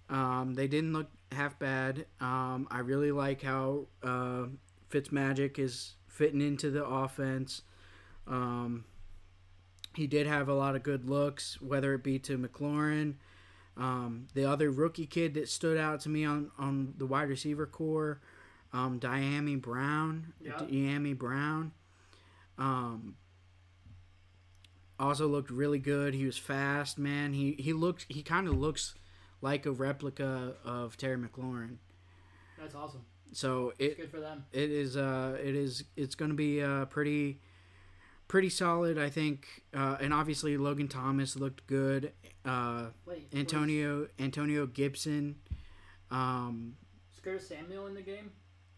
Um, they didn't look half bad. Um, I really like how uh, Fitzmagic is fitting into the offense. Um, he did have a lot of good looks, whether it be to McLaurin, um, the other rookie kid that stood out to me on, on the wide receiver core, um, Dyami Brown. Yeah. Dyami Brown. Um, also looked really good. He was fast, man. He he looked he kind of looks like a replica of Terry McLaurin. That's awesome. So it Good for them. it is uh it is it's going to be uh pretty pretty solid I think uh and obviously Logan Thomas looked good uh Wait, Antonio Antonio Gibson um was Curtis Samuel in the game?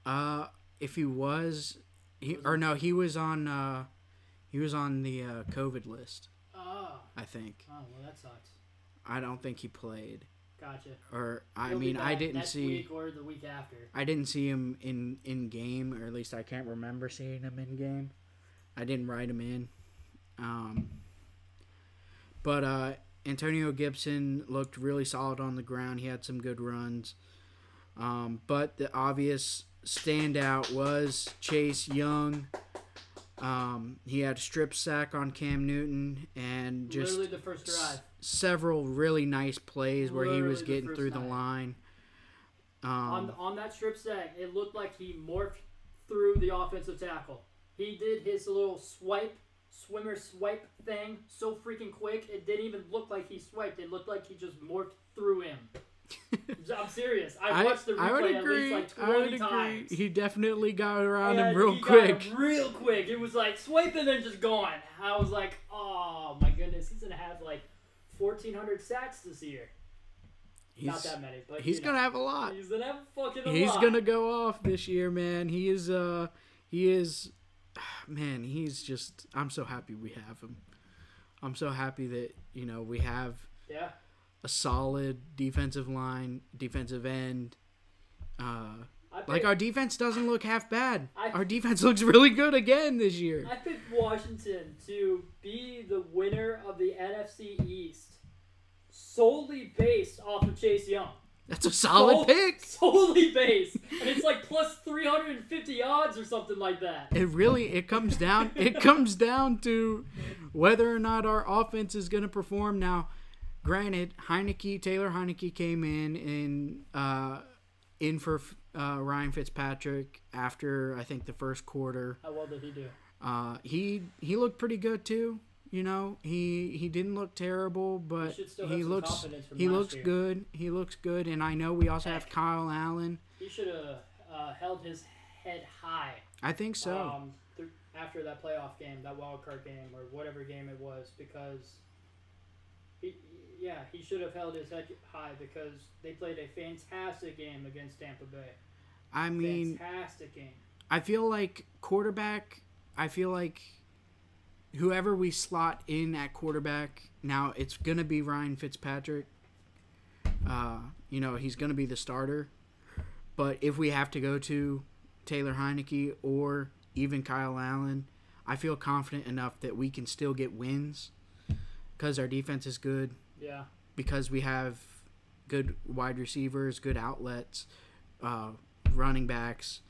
uh if he was he or no he was on uh he was on the uh COVID list Oh, I think oh well, that sucks. I don't think he played Gotcha. or I He'll mean I didn't see week or the week after. I didn't see him in in game, or at least I can't remember seeing him in game. I didn't write him in. Um, but uh, Antonio Gibson looked really solid on the ground. He had some good runs. Um, but the obvious standout was Chase Young. Um, he had a strip sack on Cam Newton and just Literally the first drive. several really nice plays where he was Literally the getting first through the line. Um, on on that strip sack, it looked like he morphed through the offensive tackle. He did his little swipe, swimmer swipe thing so freaking quick. It didn't even look like he swiped. It looked like he just morphed through him. I'm serious. I watched the I would replay at least like I 20 would agree. times. He definitely got around And him real quick. him real quick. It was like swipe and then just gone. I was like, oh my goodness, he's gonna have like 1,400 sacks this year. Not that many, but he's know, gonna have a lot. He's gonna have fucking a He's lot. gonna go off this year, man. He is. Uh, he is. Man, he's just. I'm so happy we have him. I'm so happy that you know we have Yeah. a solid defensive line, defensive end. Uh, like our defense doesn't look half bad. I- Our defense looks really good again this year. I picked Washington to be the winner of the NFC East solely based off of Chase Young. That's a solid Sol- pick. Solely base, And it's like plus 350 odds or something like that. It really it comes down it comes down to whether or not our offense is going to perform. Now, granted, Heinicke Taylor Heinicke came in in uh, in for uh, Ryan Fitzpatrick after I think the first quarter. How well did he do? Uh, he he looked pretty good too. You know, he he didn't look terrible, but he looks he looks year. good. He looks good, and I know we also have Kyle Allen. He should have uh, held his head high I think so. um, th- after that playoff game, that wild card game, or whatever game it was, because he, yeah, he should have held his head high because they played a fantastic game against Tampa Bay. I mean, Fantastic game. I feel like quarterback. I feel like whoever we slot in at quarterback now, it's gonna be Ryan Fitzpatrick. Uh, you know, he's gonna be the starter. But if we have to go to Taylor Heinicke or even Kyle Allen, I feel confident enough that we can still get wins because our defense is good Yeah. because we have good wide receivers, good outlets, uh, running backs.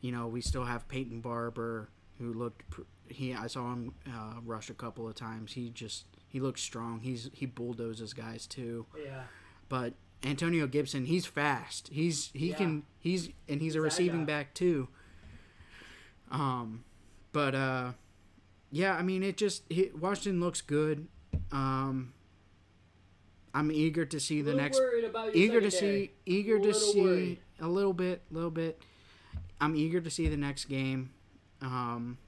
You know, we still have Peyton Barber, who looked pr- he. I saw him uh, rush a couple of times. He just he looks strong. He's he bulldozes guys too. Yeah. But Antonio Gibson, he's fast. He's he Yeah. can he's and he's, a receiving back too. Um, but uh, yeah, I mean it just he, Washington looks good. Um, I'm eager to see the next worried about your eager to see eager to see worried. a little bit little bit i'm eager to see the next game um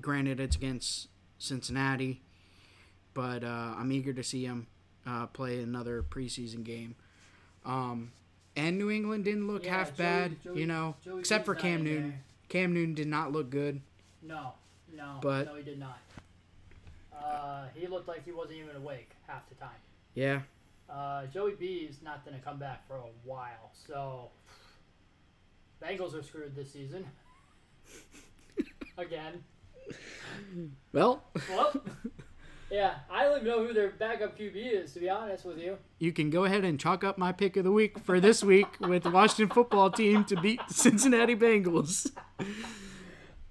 granted it's against cincinnati but uh i'm eager to see him uh play another preseason game um and new england didn't look Yeah, half Joey- bad Joey- you know Joey except for cam newton there. cam newton did not look good No, no, But- no, he did not. Uh, he looked like he wasn't even awake half the time. yeah Uh, Joey B is not going to come back for a while, so Bengals are screwed this season. Again. well Well, Yeah, I don't even know who their backup QB is, to be honest with you. You can go ahead and chalk up my pick of the week for this week with the Washington football team to beat the Cincinnati Bengals.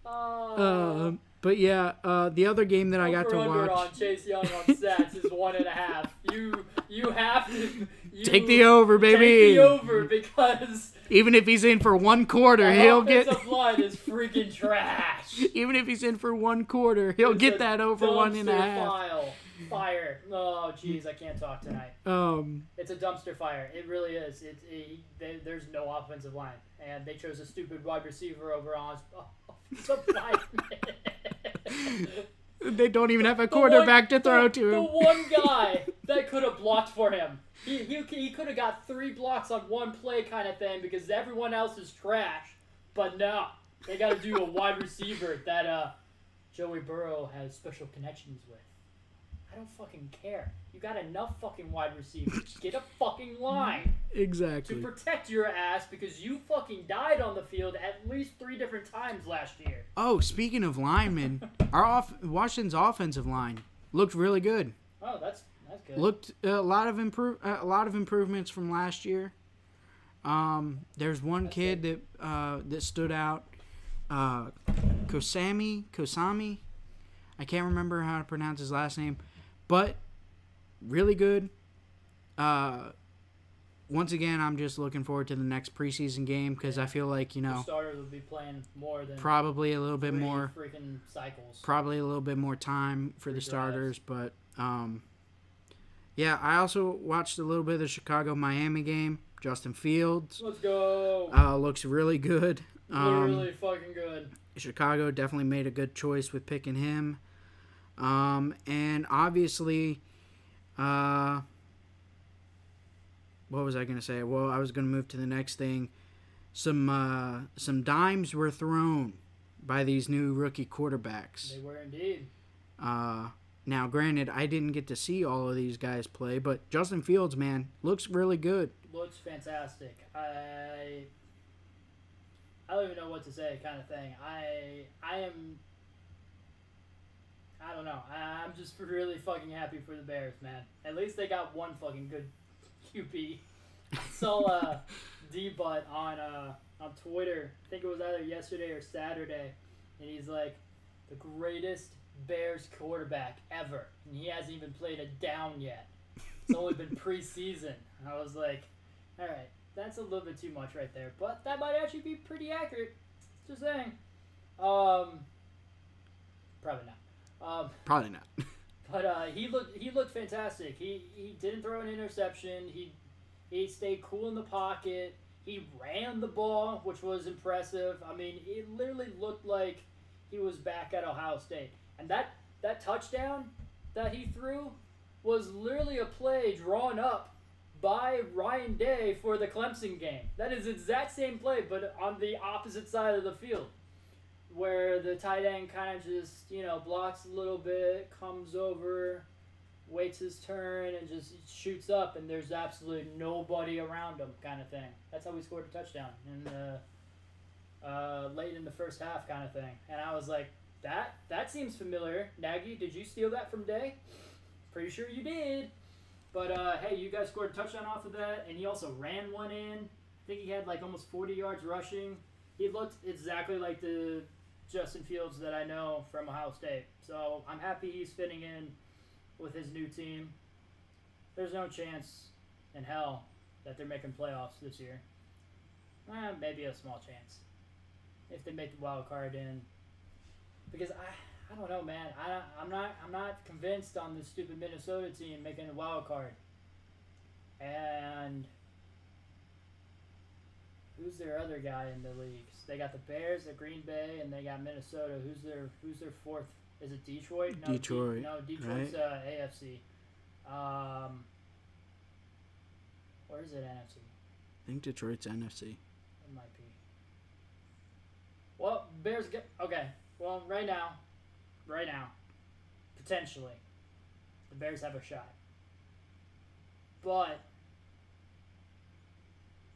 Uh, Um, but yeah, uh, the other game that I got to watch. on Chase Young on stats is one and a half. You you have to you Take the over, baby. Take the over because Even if he's in for one quarter, the he'll get. offensive line is freaking trash. Even if he's in for one quarter, he'll It's get that over one and a half. File. Fire. Oh, jeez, I can't talk tonight. Um, It's a dumpster fire. It really is. It, it, they, there's no offensive line, and they chose a stupid wide receiver over on offensive they don't even have a quarterback one- to throw the, to The one guy that could have blocked for him. He, he, he could have got three blocks on one play kind of thing because everyone else is trash. But no, they got to do a wide receiver that uh, Joey Burrow has special connections with. I don't fucking care. You got enough fucking wide receivers. Get a fucking line Exactly. to protect your ass because you fucking died on the field at least three different times last year. Oh, speaking of linemen, our off Washington's offensive line looked really good. Oh, that's that's good. Looked a lot of improve a lot of improvements from last year. Um, there's one kid that uh, that stood out. Uh, Kosami Kosami, I can't remember how to pronounce his last name, but really good. Uh, once again, I'm just looking forward to the next preseason game because I feel like you The know starters will be playing more than probably a little bit more freaking cycles. probably a little bit more time for the drives. starters, but um, yeah, I also watched a little bit of the Chicago Miami game. Justin Fields Let's go. uh, looks really good. Um, really fucking good. Chicago definitely made a good choice with picking him. Um, and obviously, uh, what was I going to say? Well, I was going to move to the next thing. Some uh, some dimes were thrown by these new rookie quarterbacks. They were indeed. Uh, now, granted, I didn't get to see all of these guys play, but Justin Fields, man, looks really good. Looks fantastic. I I don't even know what to say, kind of thing. I I am. I don't know. I, I'm just really fucking happy for the Bears, man. At least they got one fucking good QB. I saw uh, D Butt on uh, on Twitter. I think it was either yesterday or Saturday, and he's like, the greatest Bears quarterback ever, and he hasn't even played a down yet. It's only been preseason. And I was like, all right, that's a little bit too much right there, but that might actually be pretty accurate. Just saying. Um, probably not. Um, Probably not. but uh, he looked he looked fantastic. He he didn't throw an interception. He he stayed cool in the pocket. He ran the ball, which was impressive. I mean, it literally looked like he was back at Ohio State. And that that touchdown that he threw was literally a play drawn up by Ryan Day for the Clemson game. That is the exact same play, but on the opposite side of the field where the tight end kind of just you know blocks a little bit, comes over, waits his turn, and just shoots up, and there's absolutely nobody around him, kind of thing. That's how we scored a touchdown in the uh, late in the first half, kind of thing. And I was like, that that seems familiar. Nagy, did you steal that from Day? Pretty sure you did. But uh, hey, you guys scored a touchdown off of that, and he also ran one in. I think he had like almost 40 yards rushing. He looked exactly like the Justin Fields that I know from Ohio State. So I'm happy he's fitting in with his new team. There's no chance in hell that they're making playoffs this year. Eh, maybe a small chance if they make the wild card in. Because I, I don't know, man. I, I'm not, I'm not convinced on this stupid Minnesota team making a wild card. And who's their other guy in the leagues? They got the Bears, the Green Bay, and they got Minnesota. Who's their Who's their fourth? Is it Detroit? No, De- Detroit, no, Detroit's uh, AFC. Um, or is it NFC? I think Detroit's NFC. It might be. Well, Bears get okay. Well, right now, right now, potentially, the Bears have a shot. But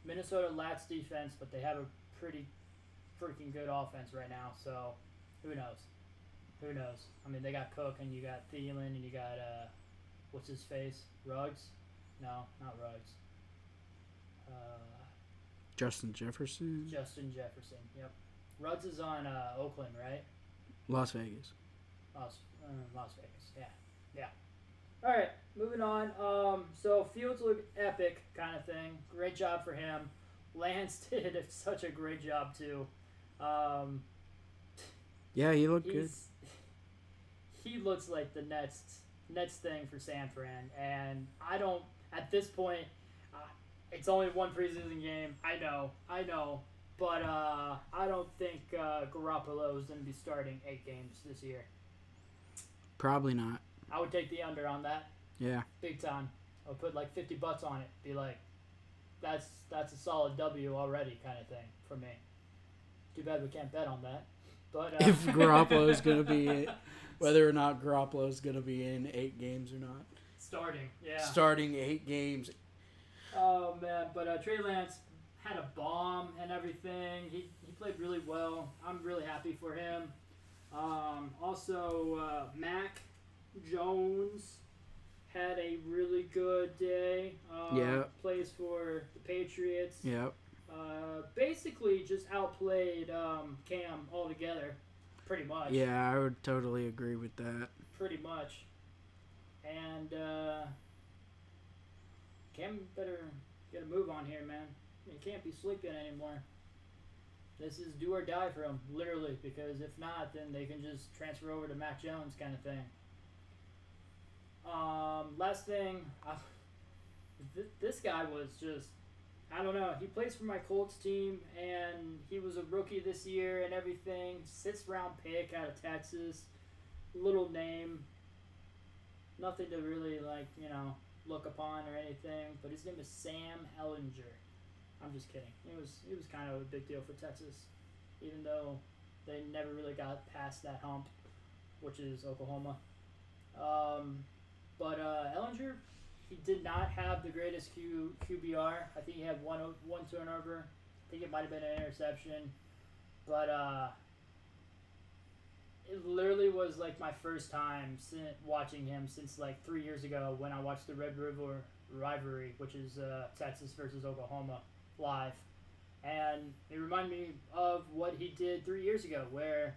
Minnesota lacks defense, but they have a pretty freaking good offense right now. So who knows? who knows? I mean, they got Cook and you got Thielen and you got uh, what's his face? Ruggs? No, not Ruggs. Uh, Justin Jefferson, Justin Jefferson. Yep. Ruggs is on uh, Oakland, right? Las Vegas. Las, uh, Las Vegas. Yeah, yeah. All right, moving on. Um, so Fields looked epic, kind of thing. Great job for him. Lance did such a great job too. Um, Yeah, he looked good. he looks like the next next thing for San Fran, and I don't. At this point, uh, it's only one preseason game. I know, I know, but uh, I don't think uh, Garoppolo is going to be starting eight games this year. Probably not. I would take the under on that, Yeah. big time. I would put like fifty bucks on it. Be like, that's that's a solid W already, kind of thing for me. Too bad we can't bet on that. But uh, If Garoppolo is gonna be it, whether or not Garoppolo is gonna be in eight games or not. starting, yeah. Starting eight games. Oh man, but uh, Trey Lance had a bomb and everything. He, he played really well. I'm really happy for him. Um, also, uh, Mac Jones had a really good day. Uh, Yeah. Plays for the Patriots. Yep. Uh, basically, just outplayed um, Cam altogether, pretty much. Yeah, I would totally agree with that. Pretty much. And uh, Cam better get a move on here, man. He can't be sleeping anymore. This is do or die for him, literally, because if not, then they can just transfer over to Mac Jones kind of thing. Um, last thing, th- this guy was just, I don't know. He plays for my Colts team, and he was a rookie this year and everything. Sixth round pick out of Texas, little name, nothing to really like, you know, look upon or anything. But his name is Sam Ehlinger. I'm just kidding. It was it was kind of a big deal for Texas, even though they never really got past that hump, which is Oklahoma. Um, but uh, Ehlinger, he did not have the greatest Q, QBR. I think he had one one turnover. I think it might have been an interception, but uh, it literally was like my first time sin- watching him since like three years ago when I watched the Red River rivalry, which is uh, Texas versus Oklahoma live, and it reminded me of what he did three years ago, where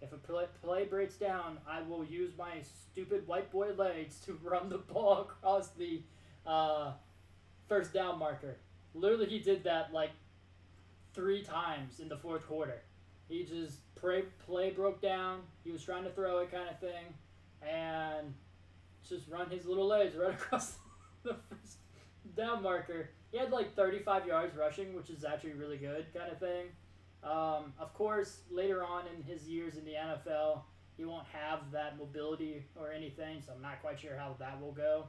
if a play, breaks down, I will use my stupid white boy legs to run the ball across the uh, first down marker. Literally, he did that like three times in the fourth quarter. He just play, play broke down. He was trying to throw it, kind of thing, and just run his little legs right across the first down marker. He had like 35 yards rushing, which is actually really good, kind of thing. Um, of course, later on in his years in the NFL, he won't have that mobility or anything, so I'm not quite sure how that will go.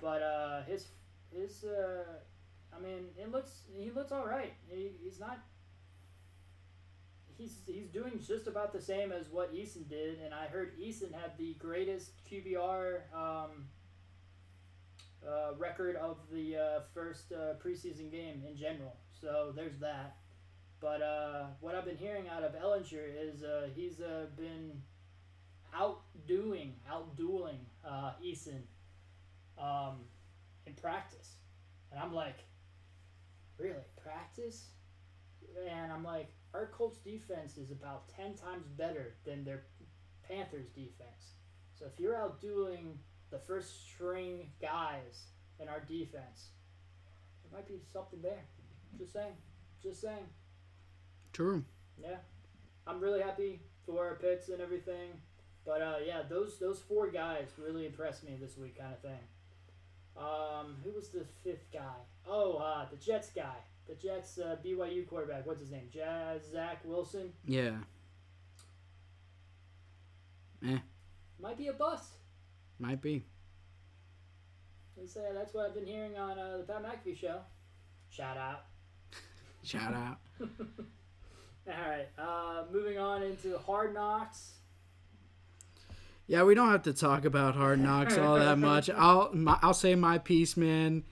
But uh, his his uh, I mean, it looks he looks all right. He, he's not. He's, he's doing just about the same as what Eason did, and I heard Eason had the greatest QBR um, uh, record of the uh, first uh, preseason game in general. So there's that. But uh, what I've been hearing out of Ehlinger is uh, he's been outdoing, outdueling uh, Eason um, in practice. And I'm like, really? Practice? And I'm like, our Colts defense is about 10 times better than their Panthers defense. So if you're outdueling the first string guys in our defense, there might be something there. Just saying. Just saying. True. Yeah, I'm really happy for our picks and everything. But uh, yeah, those those four guys really impressed me this week, kind of thing. Um, who was the fifth guy? Oh, uh, the Jets guy, the Jets uh, BYU quarterback. What's his name? Jazz Zach Wilson. Yeah. Eh. Might be a bust. Might be. They say that's what I've been hearing on uh, the Pat McAfee show. Shout out. Shout out. All right, uh, moving on into Hard Knocks. Yeah, we don't have to talk about Hard Knocks all that much. I'll my, I'll say my piece, man.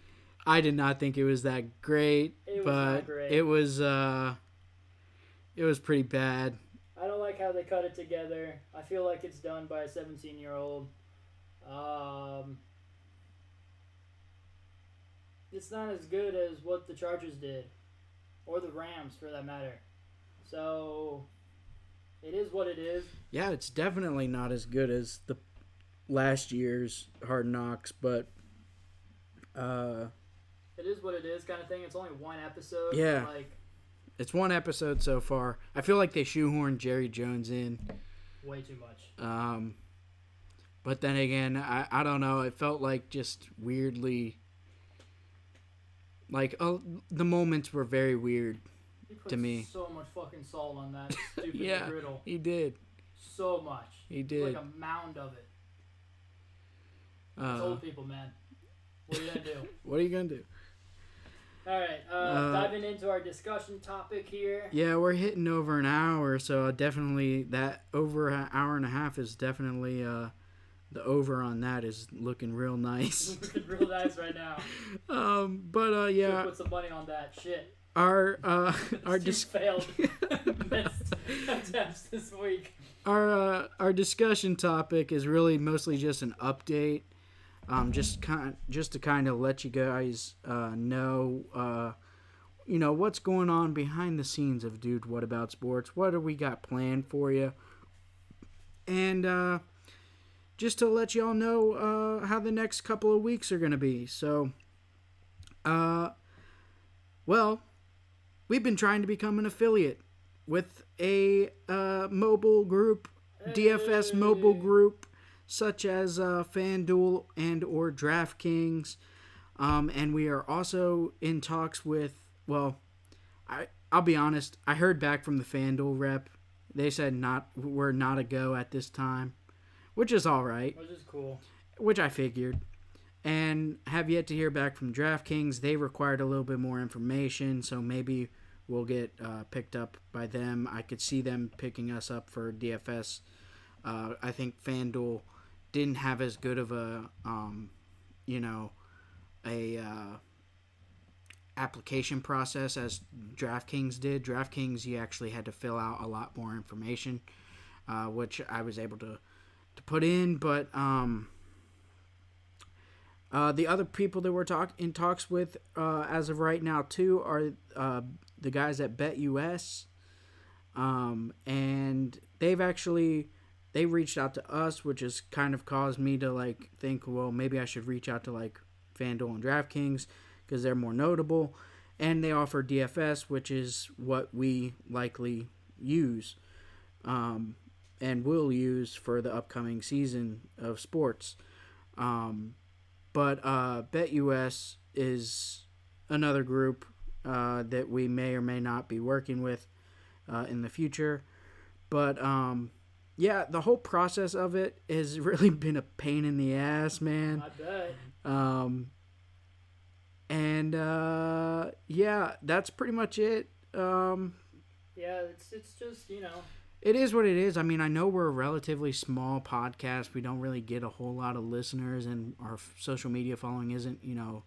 I did not think it was that great, It was but not great. it was uh, it was pretty bad. I don't like how they cut it together. I feel like it's done by a 17 year old. Um, it's not as good as what the Chargers did, or the Rams for that matter. So, it is what it is. Yeah, it's definitely not as good as the last year's Hard Knocks, but uh, It is what it is, kind of thing. It's only one episode. Yeah. Like, it's one episode so far. I feel like they shoehorned Jerry Jones in. way too much. Um, but then again, I, I don't know. It felt like just weirdly. Like, oh, the moments were very weird. He put To me. so much fucking salt on that stupid Yeah, griddle. he did. So much. He did. Like a mound of it. It's Uh, old people, man. What are you gonna do? what are you gonna do? All right, uh, Uh, diving into our discussion topic here. Yeah, we're hitting over an hour, so definitely that over an hour and a half is definitely uh, the over on that is looking real nice. Looking real nice right now. um, but uh, Should yeah, put some money on that shit. our uh, our dis- failed attempts this week. our uh, our discussion topic is really mostly just an update. Um, just kind just to kind of let you guys uh, know, uh, you know what's going on behind the scenes of Dude. What about sports? What do we got planned for you? And uh, just to let y'all know uh, how the next couple of weeks are gonna be. So, uh, well, we've been trying to become an affiliate with a uh, mobile group, DFS mobile group, such as uh, FanDuel and or DraftKings, um, and we are also in talks with. Well, I I'll be honest. I heard back from the FanDuel rep. They said not we're not a go at this time, which is all right Which is cool. which I figured, and have yet to hear back from DraftKings. They required a little bit more information, so maybe we'll get uh, picked up by them. I could see them picking us up for DFS. Uh, I think FanDuel didn't have as good of a, um, you know, a uh, application process as DraftKings did. DraftKings, you actually had to fill out a lot more information, uh, which I was able to to put in, but um, uh, the other people that we're talk in talks with uh, as of right now too are uh, the guys at BetUS, um, and they've actually they reached out to us, which has kind of caused me to like think, well, maybe I should reach out to like FanDuel and DraftKings because they're more notable, and they offer DFS, which is what we likely use. Um, and will use for the upcoming season of sports. Um, but uh, BetUS is another group uh, that we may or may not be working with uh, in the future. But um, yeah, the whole process of it has really been a pain in the ass, man. I bet. Um, and uh, yeah, that's pretty much it. Um, Yeah, it's it's just you know it is what it is. I mean, I know we're a relatively small podcast. We don't really get a whole lot of listeners, and our f- social media following isn't, you know,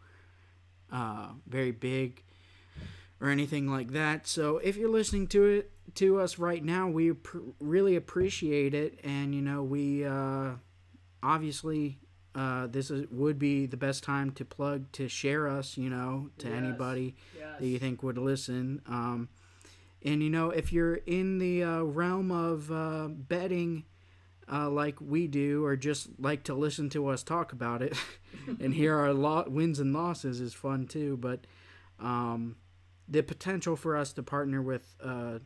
uh, very big or anything like that. So if you're listening to it to us right now, we pr- really appreciate it, and you know, we uh, obviously uh, this is, would be the best time to plug to share us, you know, to Yes. anybody yes. that you think would listen. Um, and you know, if you're in the uh, realm of uh, betting, uh, like we do, or just like to listen to us talk about it and hear our lo- wins and losses, is fun too. But um, the potential for us to partner with uh,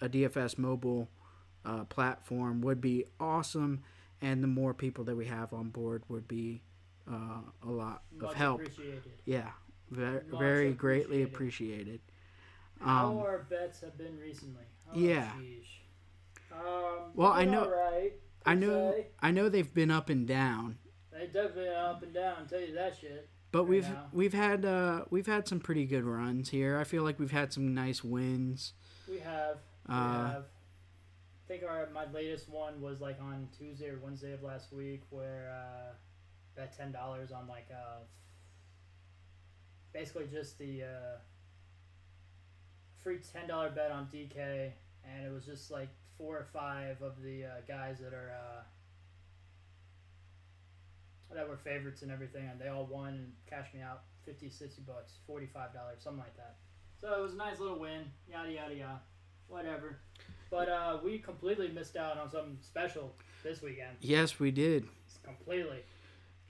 a DFS mobile uh, platform would be awesome, and the more people that we have on board would be uh, a lot Much of help. Yeah, very, very greatly appreciated. Appreciated. How Um, our bets have been recently. Oh, Yeah. Um, Well, I know- alright, I know, se. I know they've been up and down, They definitely are up and down. I'll tell you that shit. but Right we've now. we've had uh, we've had some pretty good runs here. I feel like we've had some nice wins. We have. We Uh, have. I think our my latest one was like on Tuesday or Wednesday of last week, where uh, bet ten dollars on like uh, basically just the uh, free ten dollar bet on DK, and it was just like four or five of the uh, guys that are uh, that were favorites and everything, and they all won and cashed me out 50, 60 bucks, forty-five dollars, something like that. So it was a nice little win. Yada yada yada, whatever. But uh, we completely missed out on something special this weekend. Yes, we did. Completely.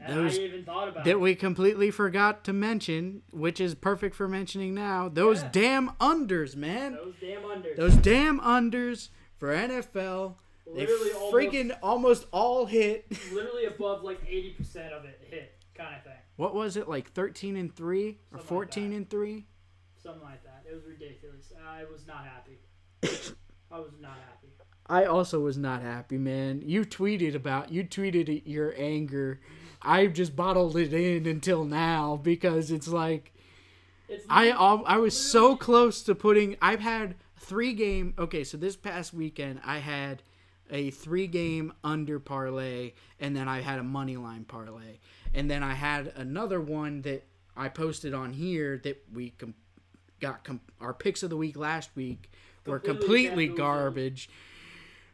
Those- I even thought about That it. we completely forgot to mention, which is perfect for mentioning now. Those Yeah. damn unders, man. Those damn unders. Those damn unders for NFL. Literally almost- freaking almost all hit. literally above like 80% of it hit kind of thing. What was it like 13 and 3 or Something like 14 that. and 3? Something like that. It was ridiculous. I was not happy. I was not happy. I also was not happy, man. You tweeted about you tweeted your anger. I just bottled it in until now because it's like It's I I was so close to putting. I've had three game. Okay, so this past weekend I had a three game under parlay, and then I had a money line parlay, and then I had another one that I posted on here that we com- got com- our picks of the week last week were Completely completely garbage.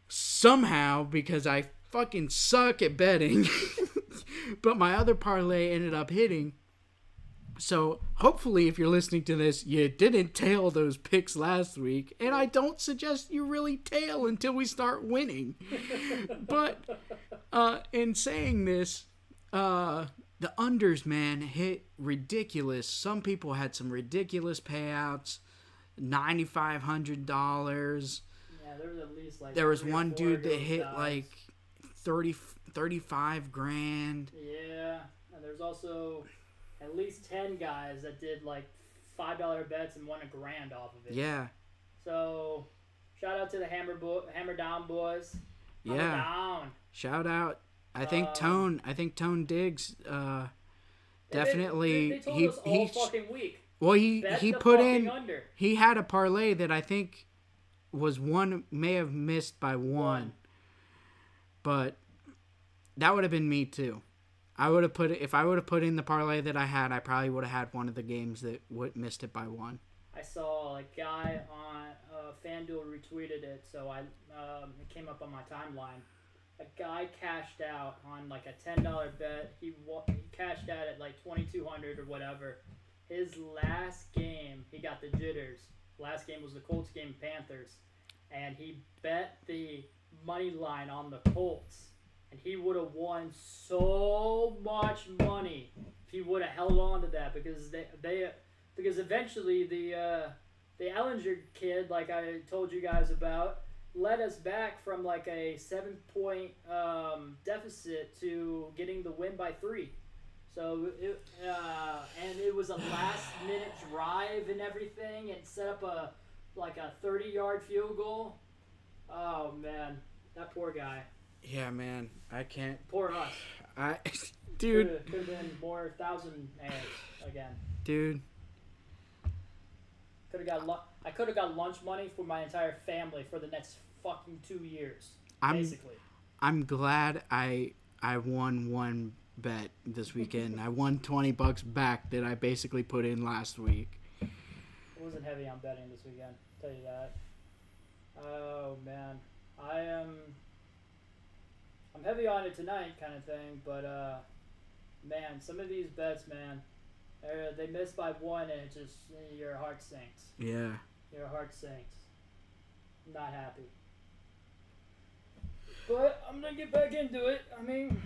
Somehow, because I fucking suck at betting, but my other parlay ended up hitting. So hopefully, if you're listening to this, you didn't tail those picks last week, and I don't suggest you really tail until we start winning. but uh, in saying this, uh, the unders, man, hit ridiculous. Some people had some ridiculous payouts, ninety five hundred dollars. Yeah, there was at least like. There was one dude that hit like 30, 35 grand. Yeah, and there's also at least 10 guys that did like $5 bets and won a grand off of it. Yeah, So, shout out to the Hammer, bo- Hammer Down boys. Hammer yeah. Down. Shout out. I think Um, Tone. I think Tone Diggs. Uh, they- definitely. They, they told he he fucking week. well he Bet he put in. under. He had a parlay that I think was one may have missed by one, One. but that would have been me too. I would have put if I would have put in the parlay that I had. I probably would have had one of the games that would missed it by one. I saw a guy on uh, FanDuel retweeted it, so I um, it came up on my timeline. A guy cashed out on like a ten dollar bet. He he cashed out at like twenty two hundred or whatever. His last game, he got the jitters. Last game was the Colts game, Panthers, and he bet the money line on the Colts, and he would have won so much money if he would have held on to that because they they because eventually the uh, the Ehlinger kid, like I told you guys about, led us back from like a seven point um, deficit to getting the win by three. So it, uh, and it was a last minute drive and everything, and set up a like a thirty yard field goal. Oh man, that poor guy. Yeah, man. I can't. Poor us. I, dude, Could have been more thousand again. dude. Could have got lu- I could have got lunch money for my entire family for the next fucking two years. I'm basically. I'm glad I I won one bet this weekend. I won twenty bucks back that I basically put in last week. I wasn't heavy on betting this weekend. Tell you that. Oh man, I am. I'm heavy on it tonight, kind of thing. But uh, man, some of these bets, man, they miss by one, and it just your heart sinks. Yeah. Your heart sinks. I'm not happy. But I'm gonna get back into it. I mean,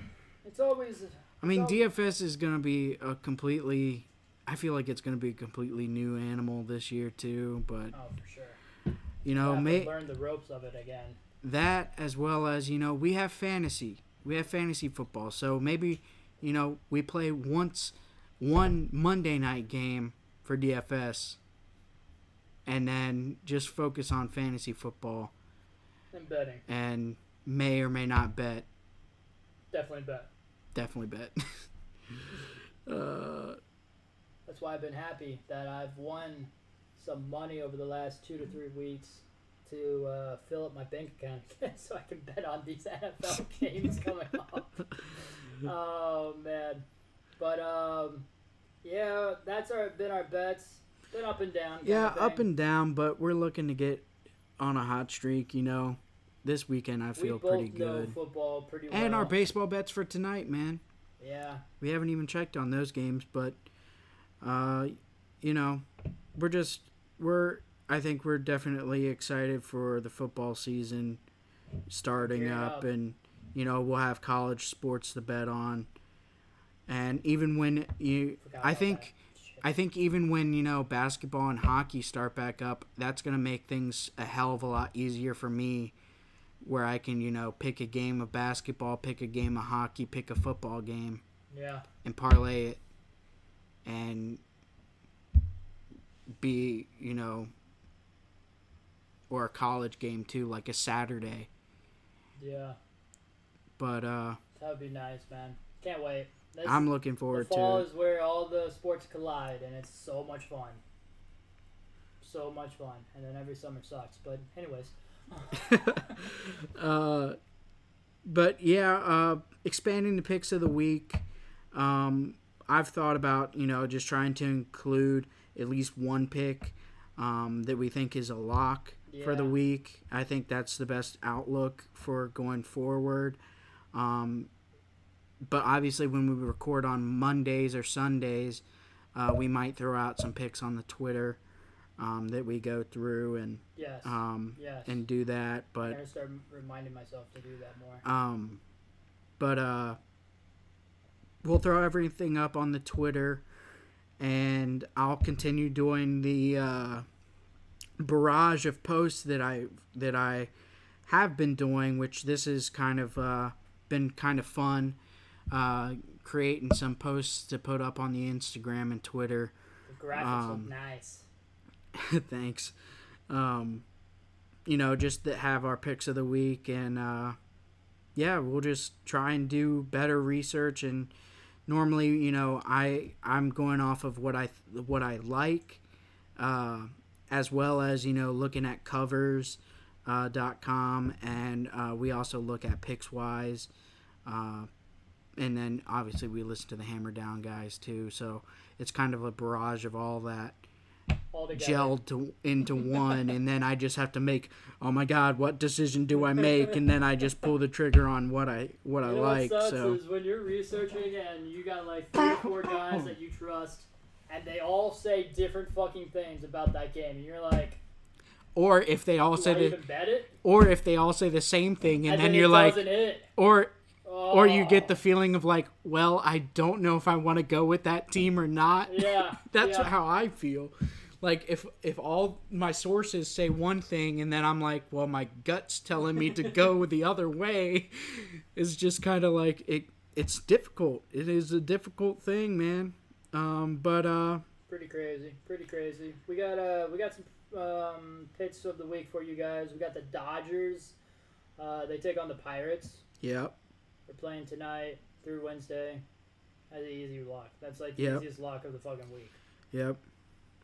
it's always. I mean, So- DFS is gonna be a completely. I feel like it's gonna be a completely new animal this year too. But Oh, for sure. you know, may, learn the ropes of it again. That as well as you know we have fantasy. We have fantasy football. So maybe you know we play once one monday night game for dfs and then just focus on fantasy football. And betting, and may or may not bet. Definitely bet. definitely bet. Uh, That's why I've been happy that I've won some money over the last two to three weeks to uh, fill up my bank account again so I can bet on these NFL games coming up. Oh man, but um, yeah, that's our been our bets. Been up and down. yeah up and down but we're looking to get on a hot streak you know this weekend I feel pretty good. football pretty well. And our baseball bets for tonight, man. Yeah, We haven't even checked on those games, but uh, you know, we're just we're I think we're definitely excited for the football season starting up, up. and you know we'll have college sports to bet on. And even when you, Forgot I think, I think even when you know basketball and hockey start back up, that's gonna make things a hell of a lot easier for me. Where I can, you know, pick a game of basketball, pick a game of hockey, pick a football game yeah, and parlay it and be you know or a college game too like a saturday yeah, but uh that would be nice, man. Can't wait. This, i'm looking the forward fall to it is where all the sports collide, and it's so much fun. So much fun, and then every summer sucks. But anyways, uh but yeah uh expanding the picks of the week um i've thought about you know just trying to include at least one pick um that we think is a lock for the week i think that's the best outlook for going forward um but obviously when we record on mondays or sundays uh, we might throw out some picks on the twitter um, that we go through and yes, um, yes. and do that But I'm gonna start reminding myself to do that more. um, but uh, we'll throw everything up on the Twitter, and I'll continue doing the uh, barrage of posts that I that I have been doing, which this has kind of uh, been kind of fun. Uh, creating some posts to put up on the Instagram and Twitter. The graphics um, look nice. Thanks. Um, you know, just to have our picks of the week, and uh, yeah, we'll just try and do better research. And normally, you know, I I'm going off of what I what I like, uh, as well as you know looking at covers. Uh, dot com and uh, we also look at Pickswise, uh, and then obviously we listen to the Hammer Down guys too. So it's kind of a barrage of all that All gelled to, into one and then i just have to make oh my god what decision do i make and then i just pull the trigger on what i what i know like what sucks so is when you're researching and you got like three or four guys that you trust, and they all say different fucking things about that game, and you're like, or if they all say the even bet it? or if they all say the same thing and, And, then, then you're like doesn't hit. or or you get Oh. the feeling of like well i don't know if i want to go with that team or not Yeah, that's yeah. how i feel like if if all my sources say one thing and then i'm like well my gut's telling me to go the other way it's just kind of like it it's difficult it is a difficult thing man um but uh pretty crazy, pretty crazy. We got uh, we got some um, picks of the week for you guys. We got the Dodgers. Uh, they take on the Pirates. yep They're playing tonight through Wednesday. That's an easy lock. That's like the Yep. easiest lock of the fucking week. yep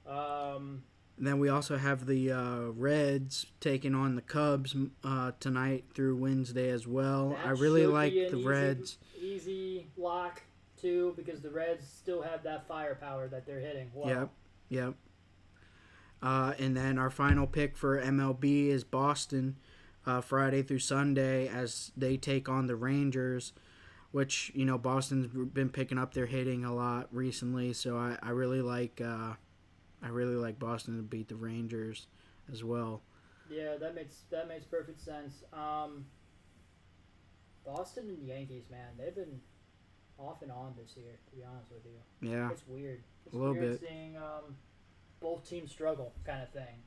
Um, And then we also have the uh, Reds taking on the Cubs uh, tonight through Wednesday as well. I really like the easy- Reds. easy lock too because the Reds still have that firepower that they're hitting. Well, Yep, yep. Uh, and then our final pick for MLB is Boston, uh, Friday through Sunday as they take on the Rangers, which you know Boston's been picking up their hitting a lot recently. So I, I really like uh, I really like Boston to beat the Rangers as well. Yeah, that makes that makes perfect sense. Um, Boston and Yankees, man, they've been off and on this year. To be honest with you, Yeah, it's weird. It's A little weird bit. seeing um, both teams struggle, kind of thing.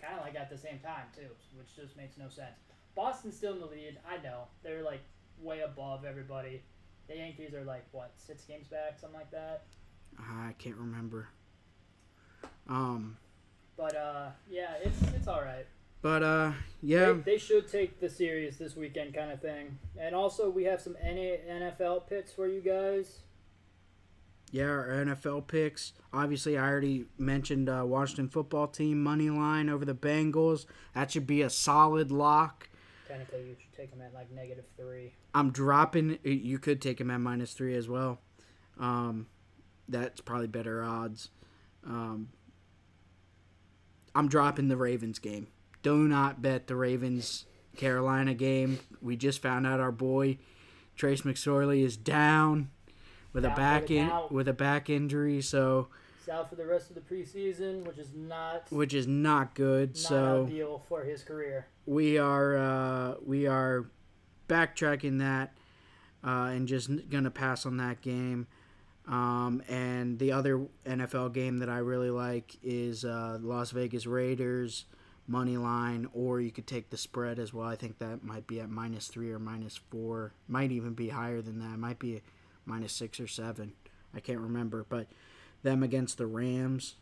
Kind of like at the same time too, which just makes no sense. Boston's still in the lead. I know they're like way above everybody. The Yankees are like what six games back, something like that. I can't remember. Um, But uh, yeah, it's it's all right. But uh, yeah. They, they should take the series this weekend, kind of thing. And also, we have some NA NFL picks for you guys. Yeah, our NFL picks. Obviously, I already mentioned uh, Washington football team money line over the Bengals. That should be a solid lock. Technically, you should take them at like negative three. I'm dropping. You could take them at minus three as well. Um, that's probably better odds. Um, I'm dropping the Ravens game. Do not bet the Ravens Carolina game. We just found out our boy Trace McSorley is down with Down a back in with a back injury, so He's out for the rest of the preseason, which is not which is not good. not so ideal for his career. we are uh, we are backtracking that uh, and just gonna pass on that game. Um, and the other NFL game that I really like is uh, Las Vegas Raiders money line, or you could take the spread as well. I think that might be at minus three or minus four. Might even be higher than that. Might be minus six or seven. I can't remember, but them against the Rams.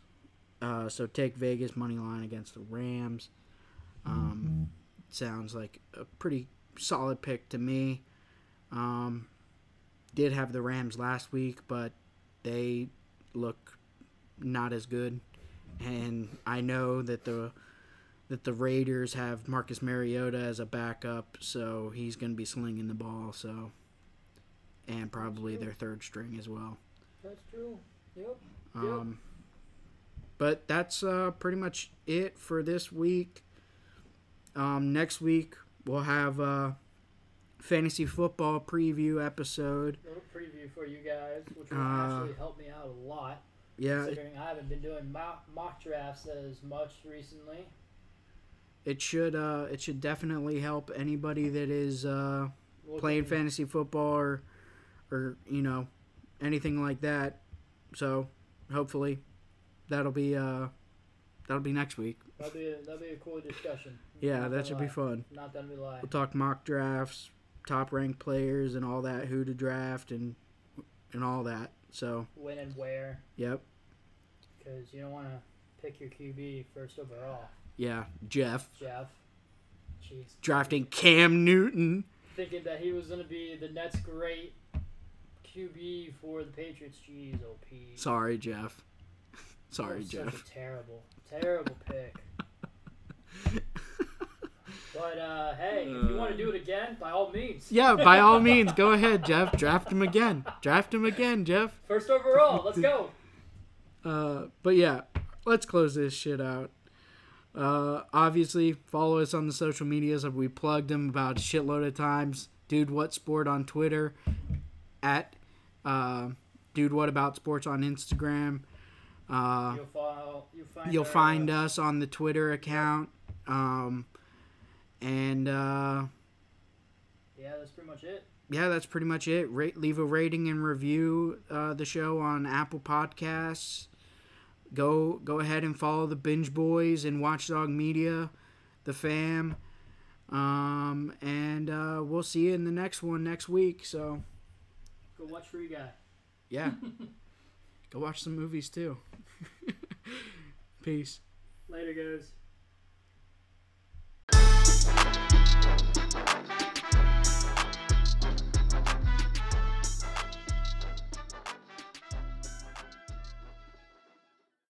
Uh, so take Vegas money line against the Rams. Um, sounds like a pretty solid pick to me. Um, did have the Rams last week, but they look not as good. And I know that the that the Raiders have Marcus Mariota as a backup, so he's going to be slinging the ball. So, and probably their third string as well. That's true. Yep. Um, but that's uh, pretty much it for this week. Um, next week we'll have a fantasy football preview episode. little preview for you guys, which will Uh, actually help me out a lot. Yeah, Considering I haven't been doing mock, mock drafts as much recently. It should uh, it should definitely help anybody that is uh, playing fantasy football or or you know anything like that. So hopefully that'll be uh, that'll be next week. That'll be a, that'll be a cool discussion. Yeah, Not that should be fun. Not gonna be lie. We'll talk mock drafts, top ranked players, and all that, who to draft, and and all that. So, When and where, yep, because you don't want to pick your QB first overall, yeah. Jeff Jeff. Jeez. drafting Cam Newton. Thinking that he was gonna be the next great QB for the Patriots. Jeez, OP. Sorry, Jeff. Sorry, Jeff. Terrible, terrible pick. But uh, hey, if you want to do it again, by all means. Yeah, by all means, go ahead, Jeff. Draft him again. Draft him again, Jeff. First overall, let's go. Uh, but yeah, let's close this shit out. Uh, obviously, follow us on the social medias. We plugged them about a shitload of times. Dude, what sport on Twitter? At uh, Dude, what about sports on Instagram? Uh, You'll follow. You find. you'll find uh, us on the Twitter account. Um, and uh, Yeah, that's pretty much it. yeah, that's pretty much it. Rate, leave a rating and review uh, the show on Apple Podcasts. Go go ahead and follow the Binge Boys and Watchdog Media, the fam. Um, and uh, we'll see you in the next one next week. So Go watch Free Guy. yeah, go watch some movies too. Peace. Later, guys.